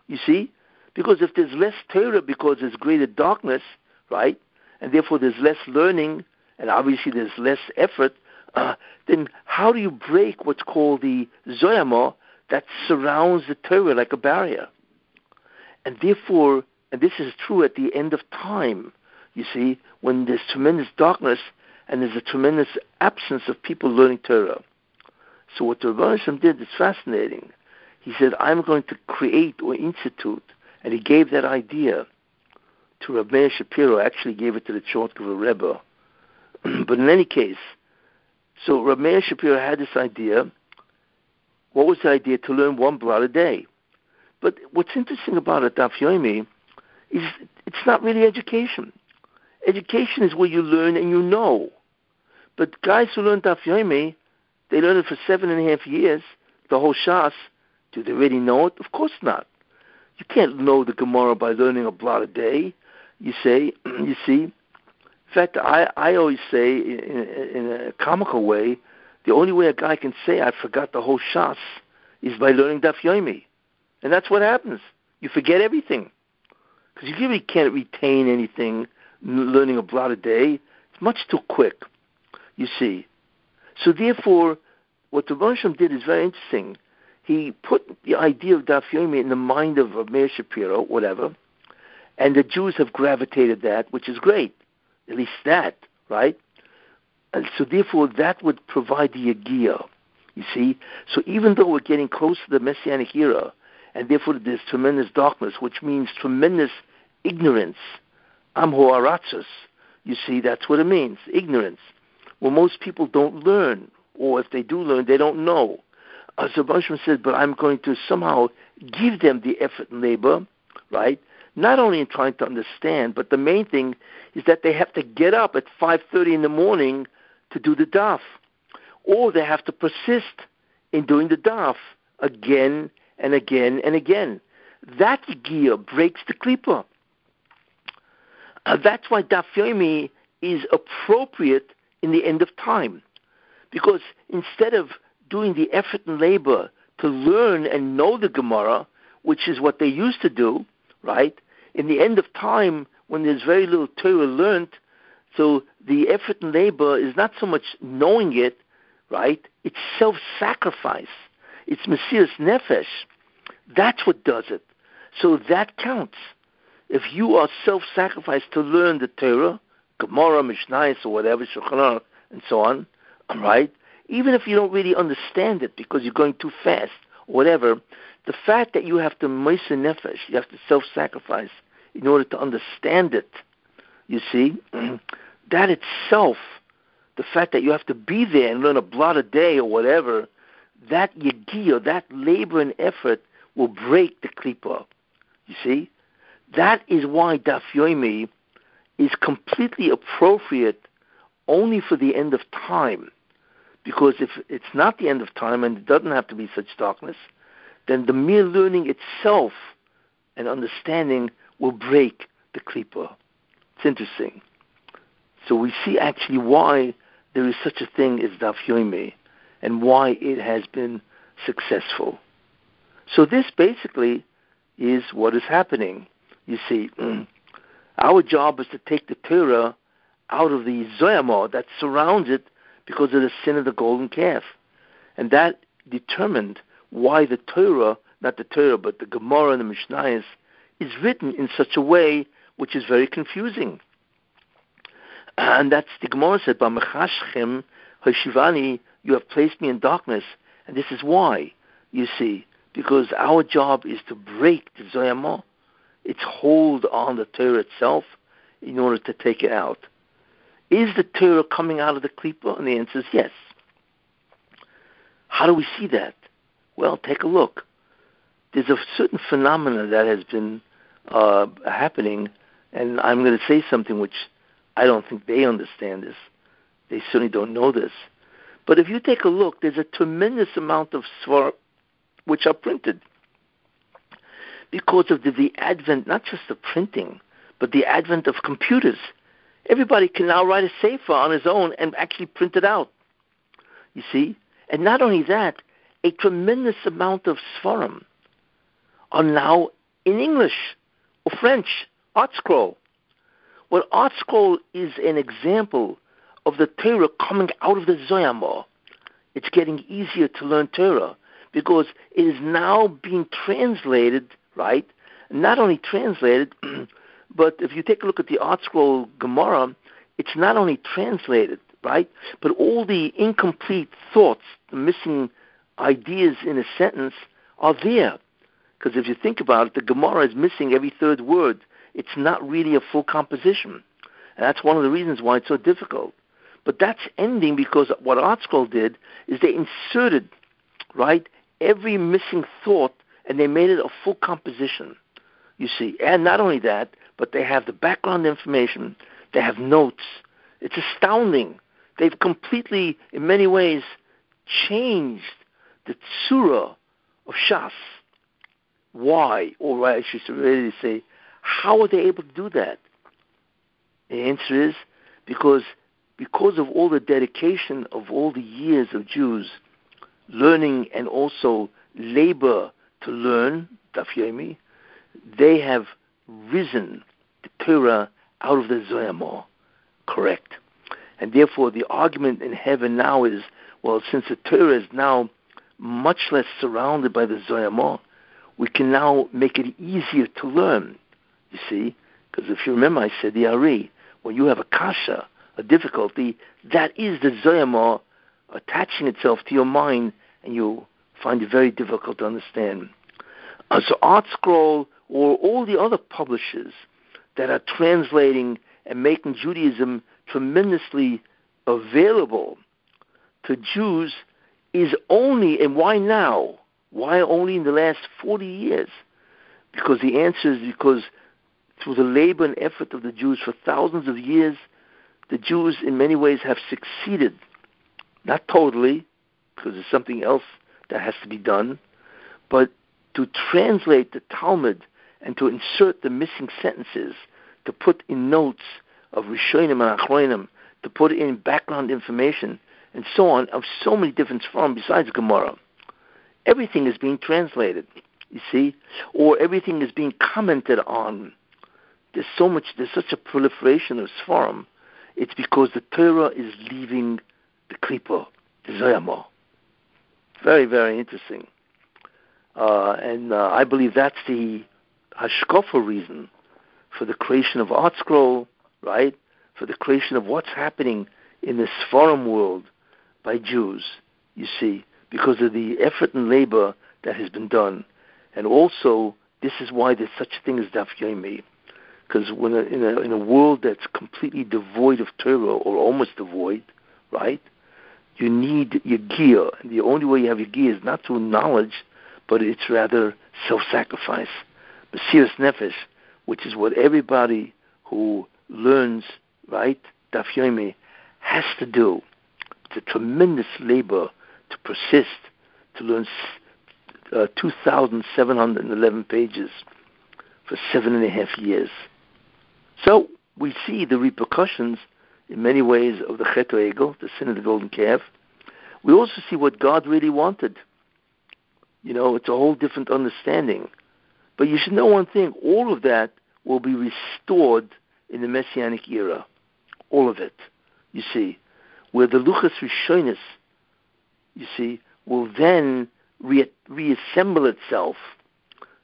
You see? Because if there's less Torah because there's greater darkness, right? And therefore there's less learning and obviously there's less effort, uh, then how do you break what's called the zoyama that surrounds the Torah like a barrier? And therefore, and this is true at the end of time, you see, when there's tremendous darkness and there's a tremendous absence of people learning Torah. So what the Rebbe did is fascinating. He said, I'm going to create or institute, and he gave that idea to Rabbi Shapiro, actually gave it to the Chortkover Rebbe. but in any case, so Rabbi Shapiro had this idea. What was the idea? To learn one blot a day. But what's interesting about it, Daf Yomi is it's not really education. Education is where you learn and you know. But guys who learn Daf Yomi, they learn it for seven and a half years, the whole Shas. Do they really know it? Of course not. You can't know the Gemara by learning a blot a day. You say, you see. In fact, I, I always say in, in a comical way, the only way a guy can say I forgot the whole Shas is by learning Daf Yomi. And that's what happens. You forget everything. Because you really can't retain anything learning a blot a day. It's much too quick, you see. So therefore, what the Rosham did is very interesting. He put the idea of Daf Yomi in the mind of, Meir Shapiro, whatever, and the Jews have gravitated that, which is great. At least that, right? And so therefore, that would provide the Yagia. You see? So even though we're getting close to the Messianic era, and therefore there's tremendous darkness, which means tremendous ignorance, amho aratzos, you see, that's what it means, ignorance. Well, most people don't learn, or if they do learn, they don't know. Uh, Rabbanshim said, but I'm going to somehow give them the effort and labor, right? Not only in trying to understand, but the main thing is that they have to get up at 5.30 in the morning to do the daf. Or they have to persist in doing the daf again and again and again. That gear breaks the klipa. Uh, that's why daf yomi is appropriate in the end of time. Because instead of doing the effort and labor to learn and know the Gemara, which is what they used to do, right? In the end of time, when there's very little Torah learned, so the effort and labor is not so much knowing it, right? It's self-sacrifice. It's Mesiras Nefesh. That's what does it. So that counts. If you are self-sacrifice to learn the Torah, Gemara, Mishnayos, or whatever, Shulchan and so on, right? Even if you don't really understand it because you're going too fast, whatever, the fact that you have to Mesa Nefesh, you have to self-sacrifice in order to understand it, you see, that itself, the fact that you have to be there and learn a blot a day or whatever, that yagiyah, that labor and effort will break the klipa. You see? That is why Daf Yomi is completely appropriate only for the end of time. Because if it's not the end of time and it doesn't have to be such darkness, then the mere learning itself and understanding will break the klipa. It's interesting. So we see actually why there is such a thing as Daf Yomi and why it has been successful. So this basically is what is happening. You see, our job is to take the Torah out of the Zoyama that surrounds it because of the sin of the golden calf. And that determined why the Torah, not the Torah, but the Gemara and the Mishnayos, is written in such a way which is very confusing. And that's the Gemara said, B'mechashchem hashivani, you have placed me in darkness. And this is why, you see, because our job is to break the Zoyama, its hold on the Torah itself, in order to take it out. Is the Torah coming out of the Klippa? And the answer is yes. How do we see that? Well, take a look. There's a certain phenomena that has been uh, happening, and I'm going to say something which I don't think they understand this. They certainly don't know this. But if you take a look, there's a tremendous amount of svar which are printed because of the, the advent, not just of printing, but the advent of computers. Everybody can now write a sefer on his own and actually print it out. You see? And not only that, a tremendous amount of sfarim are now in English or French, ArtScroll. Well, ArtScroll is an example of the Torah coming out of the Zoyamah. It's getting easier to learn Torah because it is now being translated, right? Not only translated, but if you take a look at the ArtScroll Gemara, it's not only translated, right? But all the incomplete thoughts, the missing ideas in a sentence are there. Because if you think about it, the Gemara is missing every third word. It's not really a full composition. And that's one of the reasons why it's so difficult. But that's ending because what Art ArtScroll did is they inserted, right, every missing thought and they made it a full composition, you see. And not only that, but they have the background information, they have notes. It's astounding. They've completely, in many ways, changed the tsura of Shas. Why? Or I should really say, how are they able to do that? The answer is because because of all the dedication of all the years of Jews learning and also labor to learn Daf Yomi, they have risen the Torah out of the Zoyamah. Correct. And therefore, the argument in heaven now is well, since the Torah is now much less surrounded by the Zoyamah, we can now make it easier to learn. You see? Because if you remember, I said the Ari, when you have a kasha, a difficulty, that is the Zoyamah attaching itself to your mind, and you find it very difficult to understand. Uh, so ArtScroll or all the other publishers that are translating and making Judaism tremendously available to Jews is only, and why now? Why only in the last 40 years? Because the answer is because through the labor and effort of the Jews for thousands of years, the Jews in many ways have succeeded. Not totally, because there's something else that has to be done, but to translate the Talmud and to insert the missing sentences, to put in notes of Rishonim and Achronim, to put in background information, and so on, of so many different forms besides Gemara. Everything is being translated, you see, or everything is being commented on. There's so much, there's such a proliferation of Sfarim. It's because the Torah is leaving the Klippa, the Zoyamah. Very, very interesting. Uh, and uh, I believe that's the hashkafa reason for the creation of ArtScroll, right? For the creation of what's happening in the Sfarim world by Jews, you see, because of the effort and labor that has been done. And also, this is why there's such a thing as Daf Yomi. Because when a, in, a, in a world that's completely devoid of Torah, or almost devoid, right, you need Yegia. And the only way you have Yegia is not through knowledge, but it's rather self-sacrifice. Mesiras Nefesh, which is what everybody who learns, right, Daf Yomi, has to do. It's a tremendous labor to persist, to learn uh, 2,711 pages for seven and a half years. So we see the repercussions in many ways of the Chet Egel, the sin of the golden calf. We also see what God really wanted. You know, it's a whole different understanding. But you should know one thing: all of that will be restored in the Messianic era. All of it. You see, where the Luchas Rishonis, you see, will then re- reassemble itself,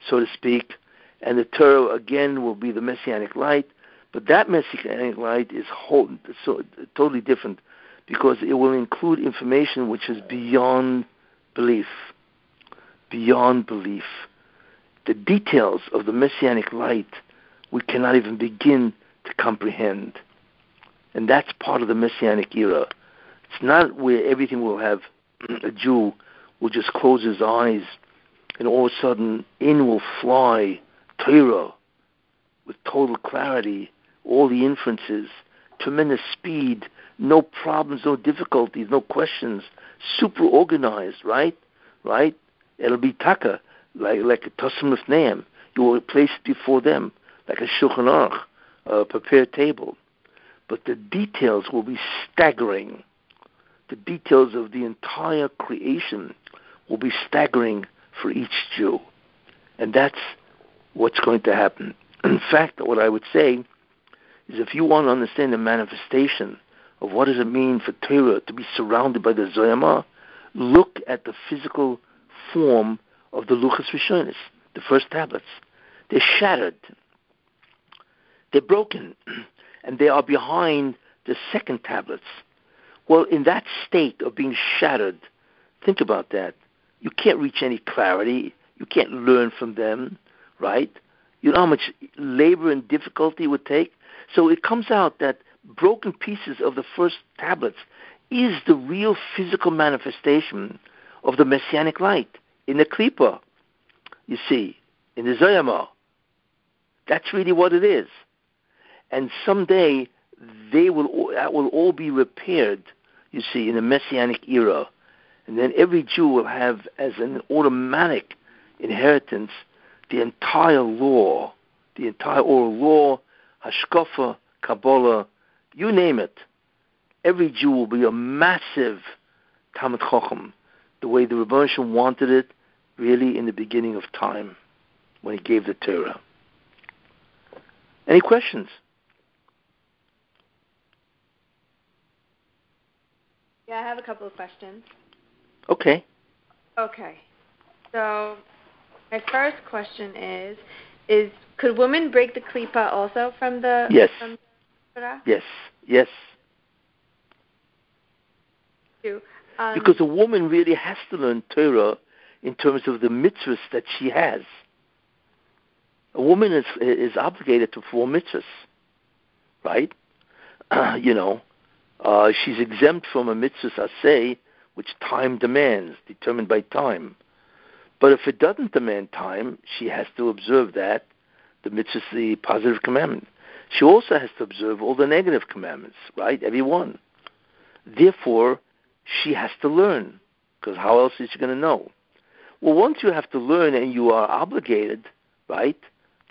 so to speak, and the Torah again will be the Messianic light. But that Messianic light is whole, so, totally different because it will include information which is beyond belief. Beyond belief. The details of the Messianic light we cannot even begin to comprehend. And that's part of the Messianic era. It's not where everything will have a Jew will just close his eyes and all of a sudden in will fly Torah with total clarity, all the inferences, tremendous speed, no problems, no difficulties, no questions, super organized, right? Right? It'll be taka, like like a Tassim Naam. You will place it before them, like a Shulchan Aruch, a prepared table but the details will be staggering. The details of the entire creation will be staggering for each Jew. And that's what's going to happen. In fact, what I would say is if you want to understand the manifestation of what does it mean for Torah to be surrounded by the Zoyama, look at the physical form of the Luchas Rishonis, the first tablets. They're shattered. They're broken. And they are behind the second tablets. Well, in that state of being shattered, think about that. You can't reach any clarity. You can't learn from them, right? You know how much labor and difficulty it would take? So it comes out that broken pieces of the first tablets is the real physical manifestation of the messianic light in the Klippa, you see, in the Zoyama. That's really what it is. And someday they will that will all be repaired, you see, in the messianic era. And then every Jew will have as an automatic inheritance the entire law, the entire oral law, Hashkafa, Kabbalah, you name it. Every Jew will be a massive Talmud Chacham, the way the Rebbeinu wanted it, really in the beginning of time, when he gave the Torah. Any questions? Yeah, I have a couple of questions. Okay. Okay. So, my first question is: Is could women break the klipa also from the yes from the yes yes um, because a woman really has to learn Torah in terms of the mitzvahs that she has. A woman is is obligated to perform mitzvahs, right? Uh, you know, uh, she's exempt from a mitzvah say, which time demands, determined by time. But if it doesn't demand time, she has to observe that, the mitzvah, the positive commandment. She also has to observe all the negative commandments, right? Every one. Therefore, she has to learn, because how else is she going to know? Well, once you have to learn and you are obligated, right,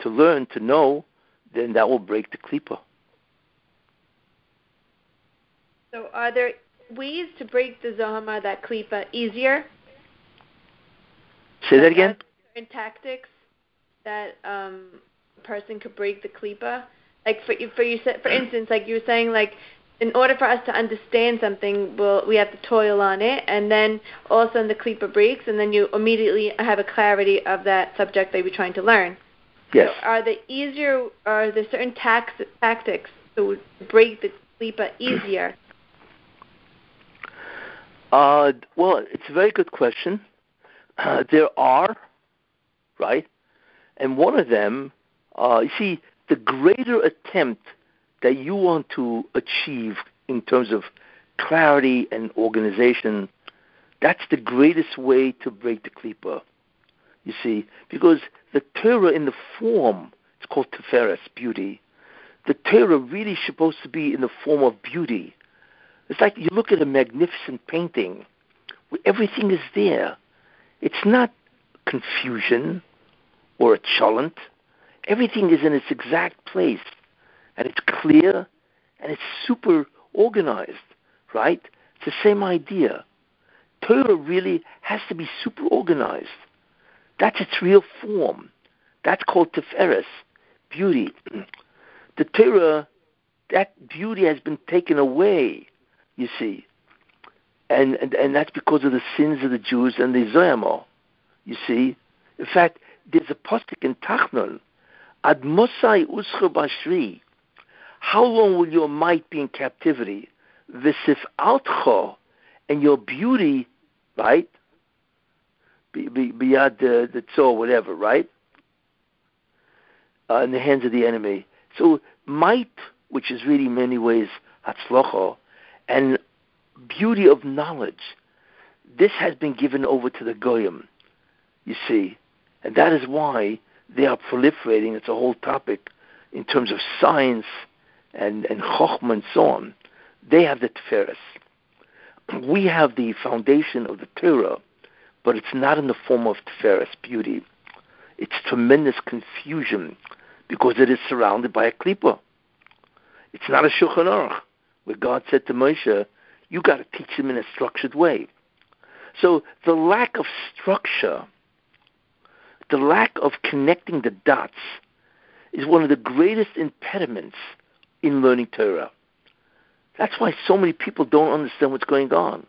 to learn, to know, then that will break the klipa. So, are there ways to break the zohama that klipa easier? Say that again. Certain tactics that um, a person could break the klipa. Like for for you, for instance, like you were saying, like in order for us to understand something, we'll, we have to toil on it, and then all of a sudden the klipa breaks, and then you immediately have a clarity of that subject that you're trying to learn. Yes. So are the easier? Are there certain tax, tactics to break the klipa easier? Uh, well, it's a very good question. Uh, there are, right? And one of them, uh, you see, the greater attempt that you want to achieve in terms of clarity and organization, that's the greatest way to break the klipa. You see, because the Torah in the form, it's called Tiferes, beauty. The Torah really supposed to be in the form of beauty. It's like you look at a magnificent painting, where everything is there. It's not confusion or a cholent. Everything is in its exact place, and it's clear, and it's super organized, right? It's the same idea. Torah really has to be super organized. That's its real form. That's called Tiferes, beauty. The Torah, that beauty has been taken away, you see. And, and, and that's because of the sins of the Jews and the Zoyamo, you see. In fact, there's a postic in Tachnun Ad Mosai Uscha Bashri. How long will your might be in captivity? Visif Altcho, and your beauty, right? Be, be, beyond the, the tzor, whatever, right? Uh, in the hands of the enemy. So might, which is really in many ways hatzlocho, and beauty of knowledge, this has been given over to the goyim. You see, and that is why they are proliferating. It's a whole topic in terms of science and, and chokhmah and so on. They have the Tiferes. We have the foundation of the Torah, but it's not in the form of Tiferes, beauty. It's tremendous confusion because it is surrounded by a klipa. It's not a Shulchan Aruch, where God said to Moshe, you got to teach them in a structured way. So the lack of structure the lack of connecting the dots is one of the greatest impediments in learning Torah. That's why so many people don't understand what's going on.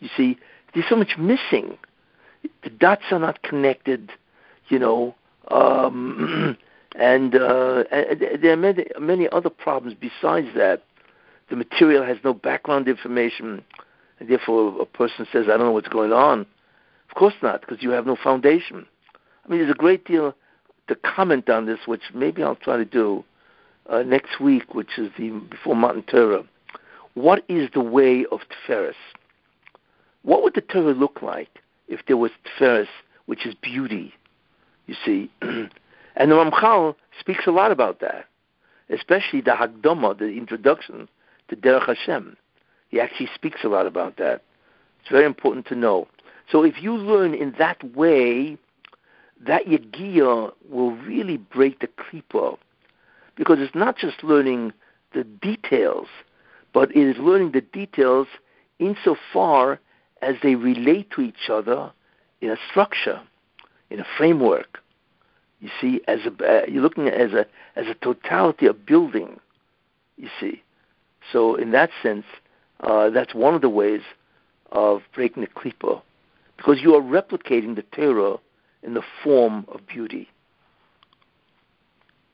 You see, there's so much missing. The dots are not connected, you know, um, and, uh, and there are many, many other problems besides that. The material has no background information, and therefore a person says, I don't know what's going on. Of course not, because you have no foundation. I mean, there's a great deal to comment on this, which maybe I'll try to do uh, next week, which is the before Matan Torah. What is the way of Tiferes? What would the Torah look like if there was Tiferes, which is beauty? You see, and the Ramchal speaks a lot about that, especially the Hakdama, the introduction to Derech Hashem. He actually speaks a lot about that. It's very important to know. So if you learn in that way, that Yegia will really break the klipa, because it's not just learning the details, but it is learning the details insofar as they relate to each other in a structure, in a framework. You see, as a uh, you're looking at as a as a totality of building. You see, so in that sense, uh, that's one of the ways of breaking the klipa, because you are replicating the Torah in the form of beauty.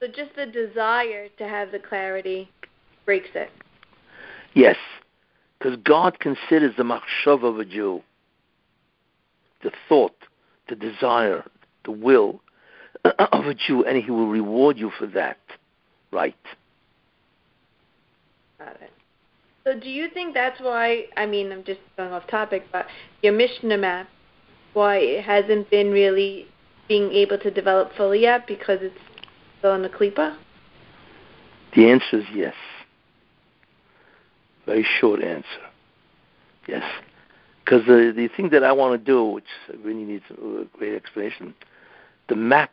So just the desire to have the clarity breaks it. Yes, because God considers the machshava of a Jew, the thought, the desire, the will of a Jew, and He will reward you for that. Right. Got it. So do you think that's why, I mean, I'm just going off topic, but your Mishnah map, why it hasn't been really being able to develop fully yet because it's still in the Klippa? The answer is yes. Very short answer. Yes. Because the, the thing that I want to do, which really needs a great explanation, the map,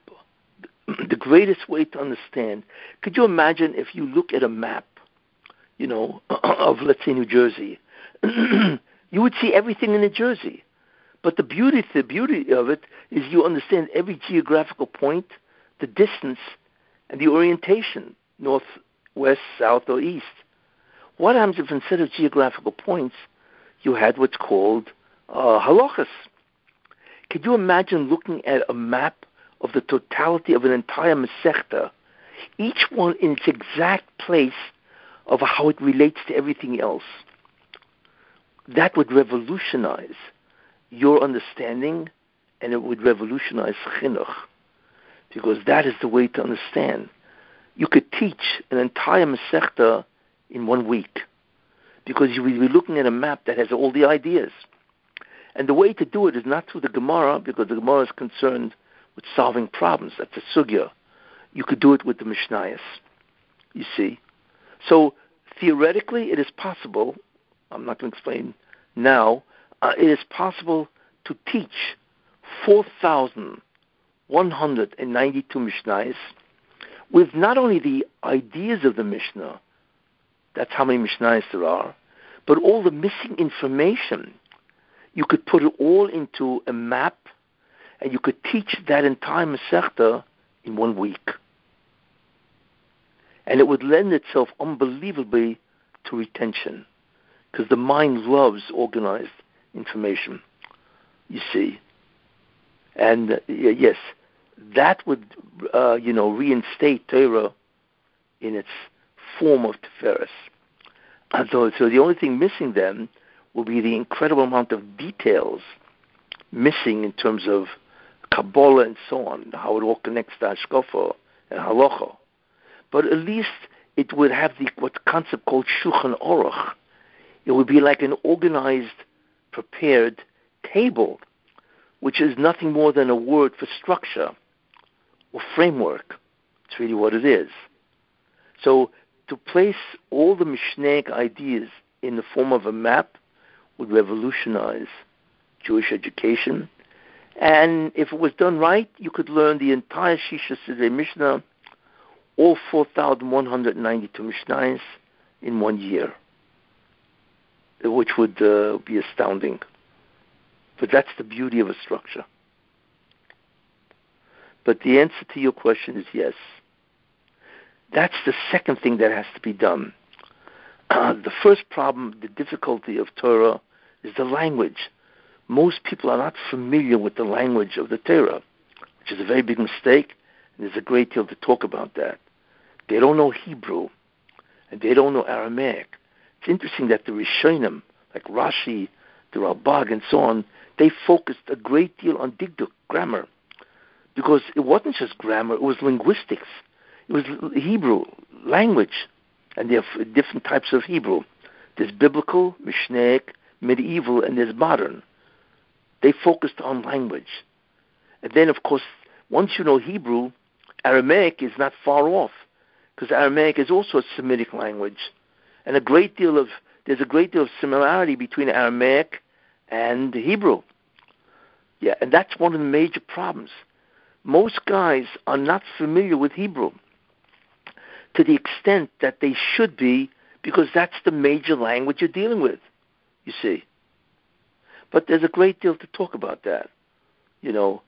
the greatest way to understand, could you imagine if you look at a map, you know, of, let's say, New Jersey, you would see everything in New Jersey. But the beauty, the beauty of it is you understand every geographical point, the distance, and the orientation, north, west, south, or east. What happens if instead of geographical points, you had what's called uh, halachas? Could you imagine looking at a map of the totality of an entire Masechta, each one in its exact place of how it relates to everything else? That would revolutionize your understanding and it would revolutionize chinuch because that is the way to understand. You could teach an entire Masechta in one week because you will be looking at a map that has all the ideas. And the way to do it is not through the Gemara because the Gemara is concerned with solving problems. That's a sugya. You could do it with the Mishnayos. You see? So theoretically, it is possible. I'm not going to explain now. Uh, it is possible to teach 4,192 Mishnayos with not only the ideas of the Mishnah, that's how many Mishnayos there are, but all the missing information. You could put it all into a map, and you could teach that entire Masechta in one week. And it would lend itself unbelievably to retention, because the mind loves organized information. You see, and uh, yes, that would uh, you know reinstate Torah in its form of Tiferes. And so, so the only thing missing then will be the incredible amount of details missing in terms of Kabbalah and so on, how it all connects to Hashkafa and Halacha. But at least it would have the what concept called Shulchan Aruch. It would be like an organized, prepared table, which is nothing more than a word for structure or framework. It's really what it is. So to place all the Mishnaic ideas in the form of a map would revolutionize Jewish education. And if it was done right, you could learn the entire Shisha Sidrei Mishnah, all 4,192 Mishnahs, in one year, which would uh, be astounding. But that's the beauty of a structure. But the answer to your question is yes. That's the second thing that has to be done. uh, the first problem, the difficulty of Torah, is the language. Most people are not familiar with the language of the Torah, which is a very big mistake, there's a great deal to talk about that. They don't know Hebrew, and they don't know Aramaic. It's interesting that the Rishonim, like Rashi, the Ralbag, and so on, they focused a great deal on Dikduk, grammar, because it wasn't just grammar, it was linguistics. It was Hebrew, language, and there are different types of Hebrew. There's biblical, Mishnaic, medieval, and there's modern. They focused on language. And then, of course, once you know Hebrew, Aramaic is not far off, because Aramaic is also a Semitic language. And a great deal of there's a great deal of similarity between Aramaic and Hebrew. Yeah, and that's one of the major problems. Most guys are not familiar with Hebrew to the extent that they should be because that's the major language you're dealing with, you see. But there's a great deal to talk about that, you know.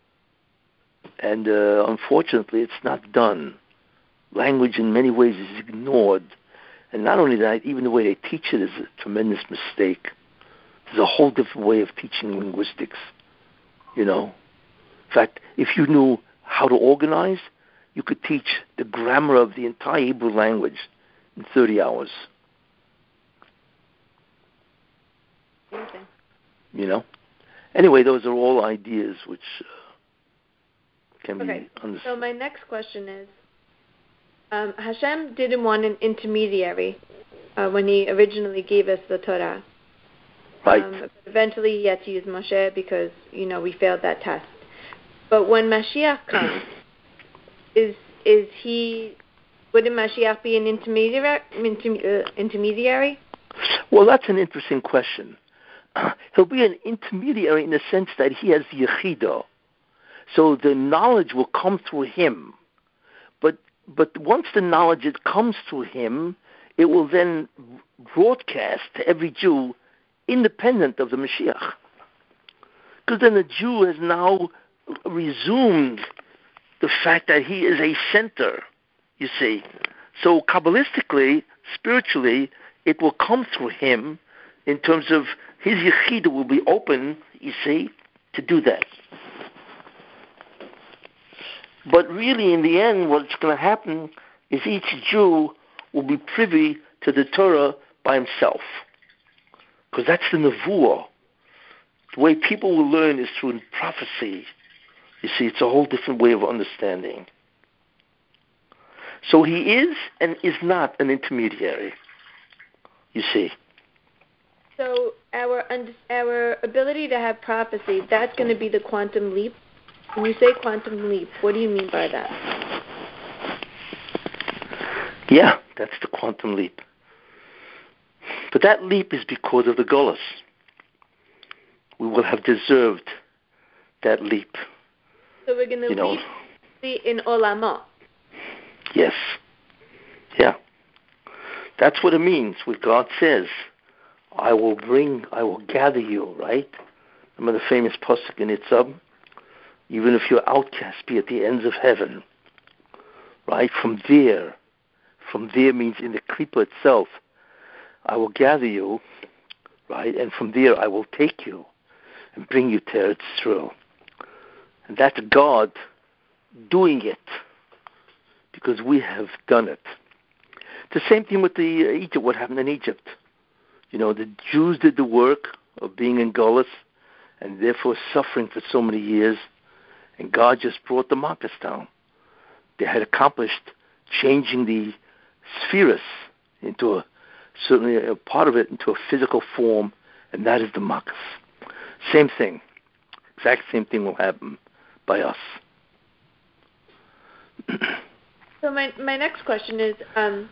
And uh, unfortunately, it's not done. Language, in many ways, is ignored. And not only that, even the way they teach it is a tremendous mistake. There's a whole different way of teaching linguistics, you know. In fact, if you knew how to organize, you could teach the grammar of the entire Hebrew language in 30 hours. Okay. You know? Anyway, those are all ideas which uh, can Okay. be understood. So my next question is, um, Hashem didn't want an intermediary uh, when He originally gave us the Torah. right. Um, eventually, He had to use Moshe because you know we failed that test. But when Mashiach comes, is is he? Wouldn't Mashiach be an intermediary? Inter, uh, intermediary? Well, that's an interesting question. He'll be an intermediary in the sense that he has Yechida. So the knowledge will come through him. But but once the knowledge it comes through him, it will then broadcast to every Jew independent of the Mashiach. Because then the Jew has now resumed the fact that he is a center, you see. So Kabbalistically, spiritually, it will come through him in terms of his yechida will be open, you see, to do that. But really, in the end, what's going to happen is each Jew will be privy to the Torah by himself. Because that's the nevuah. The way people will learn is through prophecy. You see, it's a whole different way of understanding. So he is and is not an intermediary. You see. So our our ability to have prophecy, that's going to be the quantum leap. When you say quantum leap, what do you mean by that? Yeah, that's the quantum leap. But that leap is because of the Golas. We will have deserved that leap. So we're going to You know. leap in Olamo. Yes. Yeah. That's what it means. What God says, I will bring, I will gather you, right? Remember the famous pasuk in Itzab? Even if your outcast be at the ends of heaven, right? From there, from there means in the klipa itself, I will gather you, right? And from there I will take you and bring you to Eretz. And that's God doing it because we have done it. The same thing with the uh, Egypt. What happened in Egypt? You know, the Jews did the work of being in Gullus and therefore suffering for so many years, and God just brought the Marcus down. They had accomplished changing the spheres into a certainly a part of it into a physical form, and that is the Marcus. Same thing. Exact same thing will happen by us. So my my next question is, um,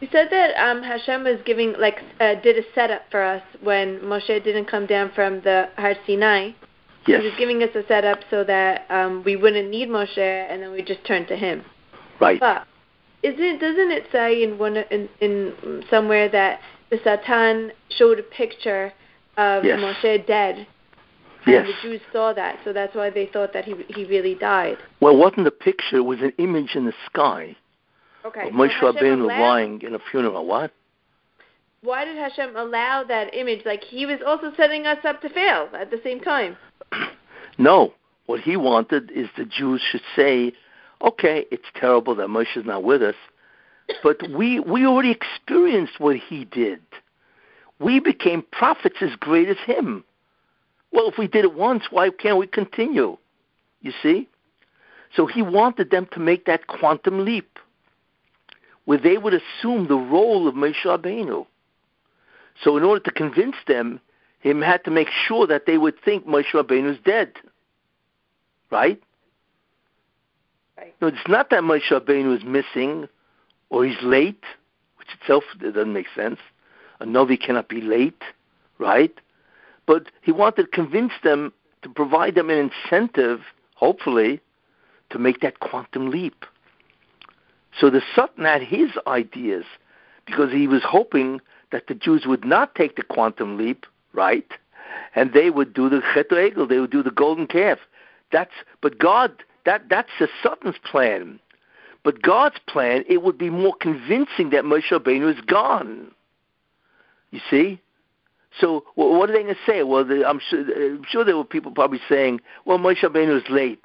you said that um, Hashem was giving like uh, did a setup for us when Moshe didn't come down from the Har Sinai. Yes. He was giving us a setup so that um, we wouldn't need Moshe, and then we just turn to him. Right. But isn't doesn't it say in one in, in somewhere that the Satan showed a picture of Yes. Moshe dead, and Yes. the Jews saw that, so that's why they thought that he he really died. Well, it wasn't a picture, it was an image in the sky Okay. of Moshe Hashem Rabbeinu allowed- lying in a funeral. What? why did Hashem allow that image? Like he was also setting us up to fail at the same time. no, what he wanted is the Jews should say, "Okay, it's terrible that Moshe is not with us, but we we already experienced what he did. We became prophets as great as him. Well, if we did it once, why can't we continue? You see." So he wanted them to make that quantum leap, where they would assume the role of Moshe Rabbeinu. So in order to convince them, him had to make sure that they would think Moshe Rabbeinu is dead. Right? Right. No, it's not that Moshe Rabbeinu is missing or he's late, which itself doesn't make sense. A Novi cannot be late, right? But he wanted to convince them to provide them an incentive, hopefully, to make that quantum leap. So the Satan had his ideas because he was hoping that the Jews would not take the quantum leap, right? And they would do the Chet Egel, they would do the golden calf. That's but God that that's the Satan's plan. But God's plan, it would be more convincing that Moshe Rabbeinu is gone. You see? So what are they going to say? Well, I'm, sure, I'm sure there were people probably saying, well, Moshe Rabbeinu is late.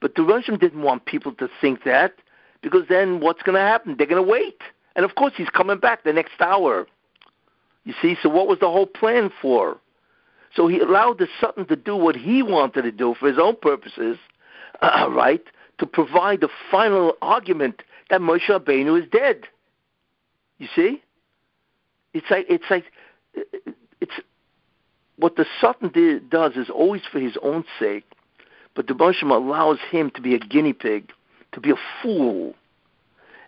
But the Russian didn't want people to think that because then what's going to happen? They're going to wait. And of course, he's coming back the next hour. You see, so what was the whole plan for? So he allowed the Satan to do what he wanted to do for his own purposes, uh, right? To provide the final argument that Moshe Rabbeinu is dead. You see, it's like it's like it's what the Satan did, does is always for his own sake, but the Moshe allows him to be a guinea pig, to be a fool,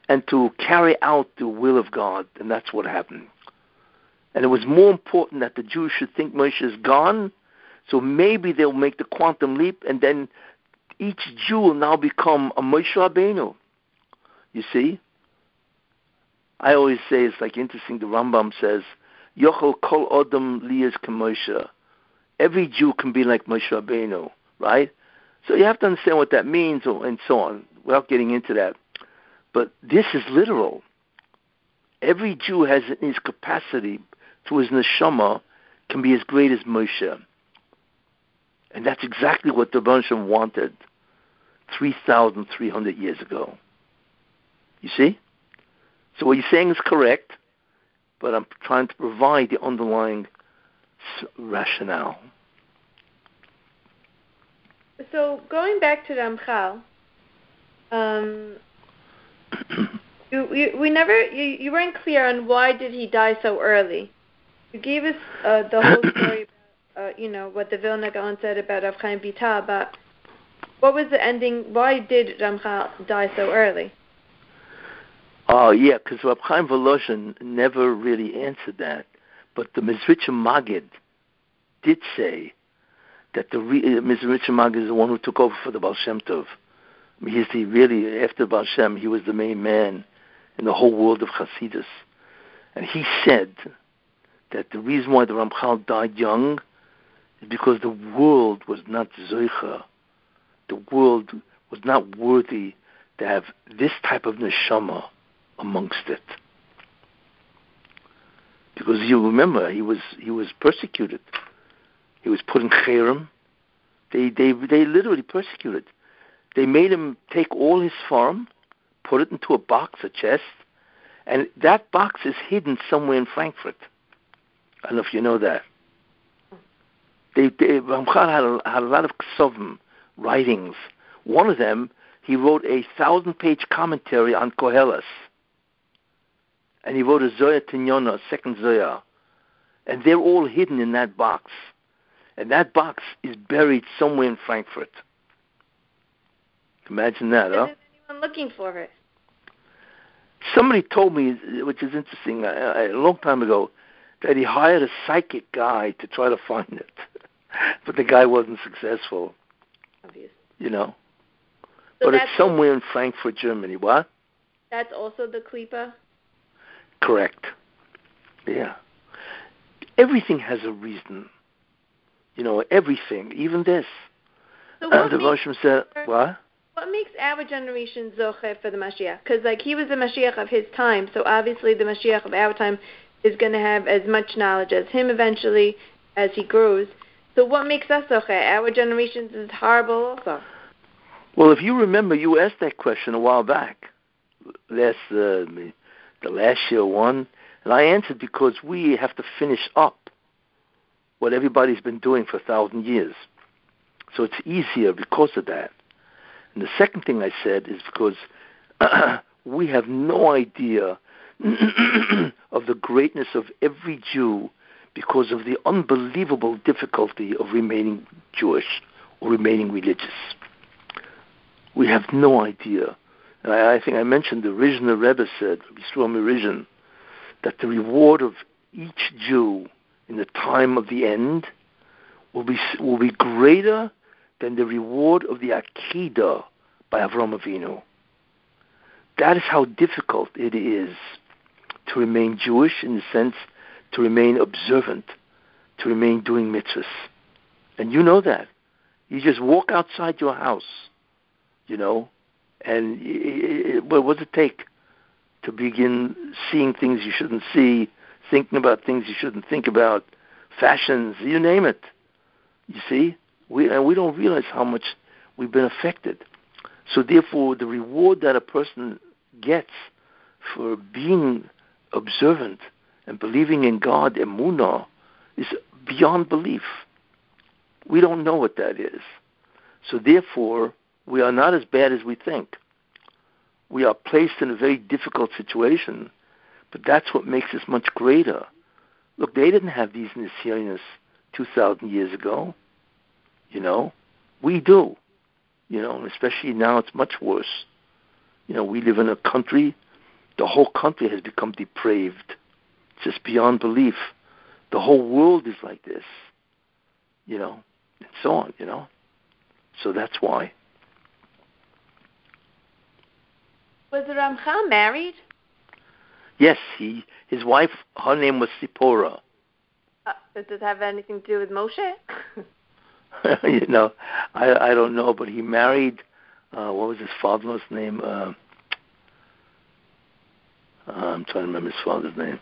and to carry out the will of God, and that's what happened. And it was more important that the Jews should think Moshe is gone, so maybe they'll make the quantum leap, and then each Jew will now become a Moshe Rabbeinu. You see? I always say it's like interesting. The Rambam says, "Yochel kol odom liyas k'Moshe." Every Jew can be like Moshe Rabbeinu, right? So you have to understand what that means, and so on, without getting into that. But this is literal. Every Jew has in his capacity through his neshama can be as great as Moshe. And that's exactly what the Rebbeinu wanted 3,300 years ago. You see? So what you're saying is correct, but I'm trying to provide the underlying rationale. So going back to Ramchal, um, you, you, we never you, you weren't clear on why did he die so early. You gave us uh, the whole story about, uh, you know, what the Vilna Gaon said about Rav Chaim but what was the ending? Why did Ramchal die so early? Oh, uh, yeah, because Rav Chaim Volozhin never really answered that. But the Mezritcher Magid did say that the re- uh, Magid is the one who took over for the Baal Shem Tov. I mean, he's the really, after Baal Shem, he was the main man in the whole world of Hasidus. And he said that the reason why the Ramchal died young is because the world was not zoicha. The world was not worthy to have this type of neshama amongst it. Because you remember, he was he was persecuted. He was put in cherem. They they they literally persecuted. They made him take all his sfarim, put it into a box, a chest, and that box is hidden somewhere in Frankfurt. I don't know if you know that. They, they Ramchal had a, had a lot of ksovim, writings. One of them, he wrote a thousand-page commentary on Koheles. And he wrote a Zohar Tinyana, a second Zohar. And they're all hidden in that box. And that box is buried somewhere in Frankfurt. Imagine that, huh? Is anyone looking for it? Somebody told me, which is interesting, a, a long time ago, that he hired a psychic guy to try to find it, but the guy wasn't successful. Obvious. You know. So but it's somewhere in Frankfurt, Germany. What? That's also the Klipa. Correct. Yeah. Everything has a reason. You know, everything, even this. So what the Rosh said, what? What makes our generation zoche for the Mashiach? Because like he was the Mashiach of his time, so obviously the Mashiach of our time is going to have as much knowledge as him eventually as he grows. So what makes us okay? Our generations is horrible also. Well, if you remember, you asked that question a while back, last uh, the last year one, and I answered because we have to finish up what everybody's been doing for a thousand years. So it's easier because of that. And the second thing I said is because we have no idea of the greatness of every Jew because of the unbelievable difficulty of remaining Jewish or remaining religious. We have no idea. And I, I think I mentioned the Rizhiner Rebbe said, Shlomo Rizhin, that the reward of each Jew in the time of the end will be will be greater than the reward of the Akedah by Avram Avinu. That is how difficult it is to remain Jewish in the sense to remain observant, to remain doing mitzvahs. And you know that. You just walk outside your house, you know, and it, it, what does it take to begin seeing things you shouldn't see, thinking about things you shouldn't think about, fashions, you name it. You see, we and we don't realize how much we've been affected. So therefore, the reward that a person gets for being observant and believing in God, emunah, is beyond belief. We don't know what that is. So therefore, we are not as bad as we think. We are placed in a very difficult situation, but that's what makes us much greater. Look, they didn't have these Nisyonos 2,000 years ago. You know, we do. You know, and especially now it's much worse. You know, we live in a country, the whole country has become depraved. It's just beyond belief. The whole world is like this. You know, and so on, you know. So that's why. Was Ramchal married? Yes, he his wife her name was Sipora. Uh, does it have anything to do with Moshe? you know, I I don't know, but he married. Uh, what was his father's name? Uh, I'm trying to remember his father's name.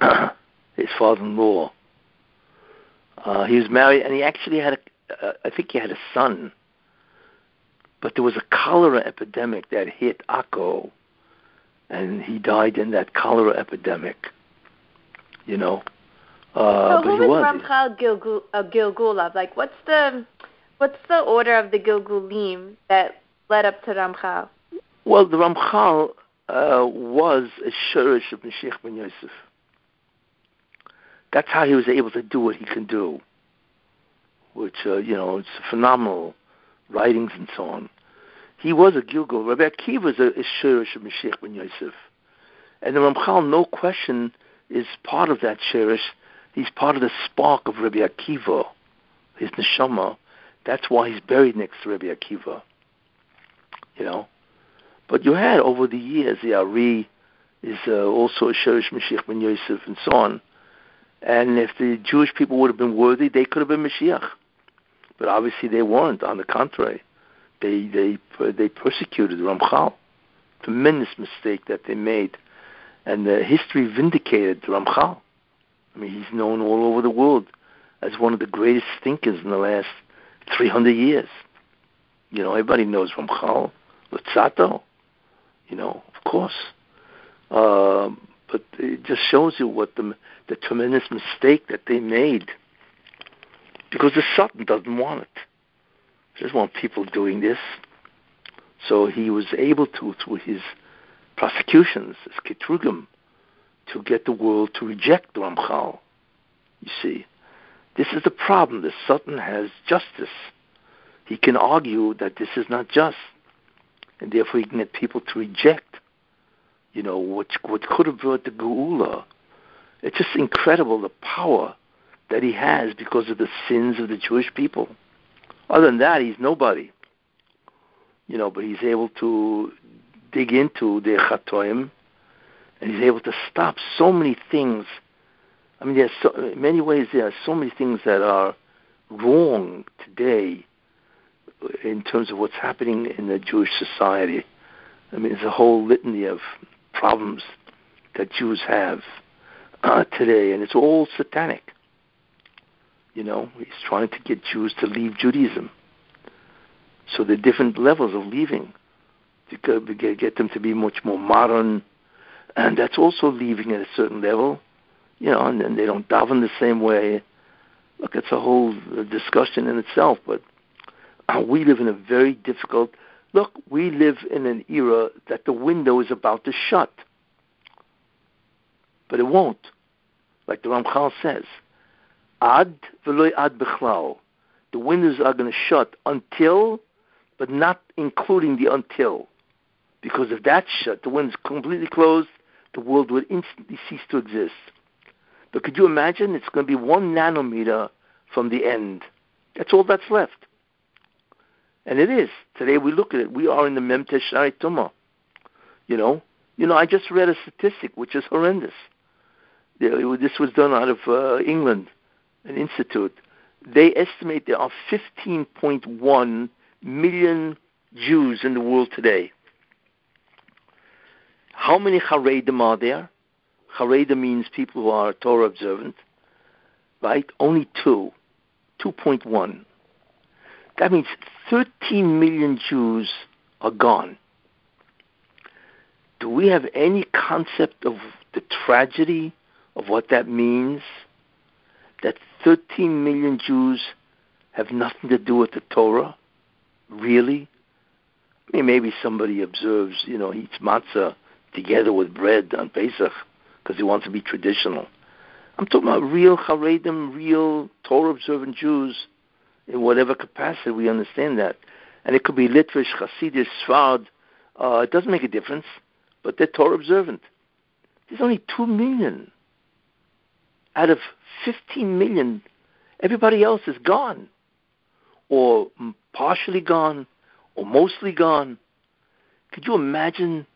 his father-in-law. Uh, he was married, and he actually had a. Uh, I think he had a son. But there was a cholera epidemic that hit Akko, and he died in that cholera epidemic. You know, uh, so who was was. Ramchal Gilgul, uh, Gilgulav? Like, what's the what's the order of the Gilgulim that led up to Ramchal? Well, the Ramchal uh, was a shirish of Mashiach ben Yosef. That's how he was able to do what he can do, which uh, you know, it's phenomenal writings and so on. He was a Gilgul. Rabbi Akiva is a, a shirish of Mashiach ben Yosef, and the Ramchal, no question, is part of that shirish He's part of the spark of Rabbi Akiva, his neshama. That's why he's buried next to Rabbi Akiva. You know, but you had over the years the Ari is uh, also a Sherish Mashiach ben Yosef and so on. And if the Jewish people would have been worthy, they could have been Mashiach. But obviously they weren't. On the contrary, they they they persecuted Ramchal. Tremendous mistake that they made, and the history vindicated Ramchal. I mean, he's known all over the world as one of the greatest thinkers in the last 300 years. You know, everybody knows Ramchal, Luzzatto, you know, of course. Uh, but it just shows you what the, the tremendous mistake that they made. Because the Satan doesn't want it. He doesn't want people doing this. So he was able to, through his prosecutions, his ketrugim, to get the world to reject Ramchal. You see, this is the problem. The Satan has justice. He can argue that this is not just, and therefore he can get people to reject. You know what what could have brought the Geula. It's just incredible the power that he has because of the sins of the Jewish people. Other than that, he's nobody. You know, but he's able to dig into the chatoim and he's able to stop so many things. I mean, there's so, in many ways there are so many things that are wrong today in terms of what's happening in the Jewish society. I mean, there's a whole litany of problems that Jews have, uh, today, and it's all satanic. You know, he's trying to get Jews to leave Judaism. So are different levels of leaving to get them to be much more modern, and that's also leaving at a certain level. You know, and, and they don't daven the same way. Look, it's a whole discussion in itself, but Uh, we live in a very difficult. Look, we live in an era that the window is about to shut, but it won't, like the Ramchal says. Ad v'loy ad bichlal. The windows are going to shut until, but not including the until. Because if that's shut, the window's completely closed, the world would instantly cease to exist. But could you imagine? It's going to be one nanometer from the end. That's all that's left. And it is. Today we look at it. We are in the Memte Shari Tuma. You know? You know, I just read a statistic which is horrendous. This was done out of uh, England an institute, they estimate there are 15.1 million Jews in the world today. How many Haredim are there? Haredim means people who are Torah observant, right? Only two, 2.1. That means 13 million Jews are gone. Do we have any concept of the tragedy of what that means? that 13 million Jews have nothing to do with the Torah? Really? I mean, maybe somebody observes, you know, eats matzah together with bread on Pesach because he wants to be traditional. I'm talking about real Haredim, real Torah observant Jews in whatever capacity we understand that. And it could be Litvish, Hasidic, Sfard. Uh, it doesn't make a difference, but they're Torah observant. There's only two million out of 15 million, everybody else is gone, or partially gone, or mostly gone. Could you imagine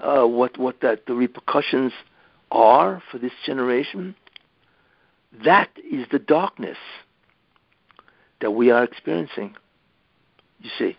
uh, what what that the repercussions are for this generation? That is the darkness that we are experiencing. You see.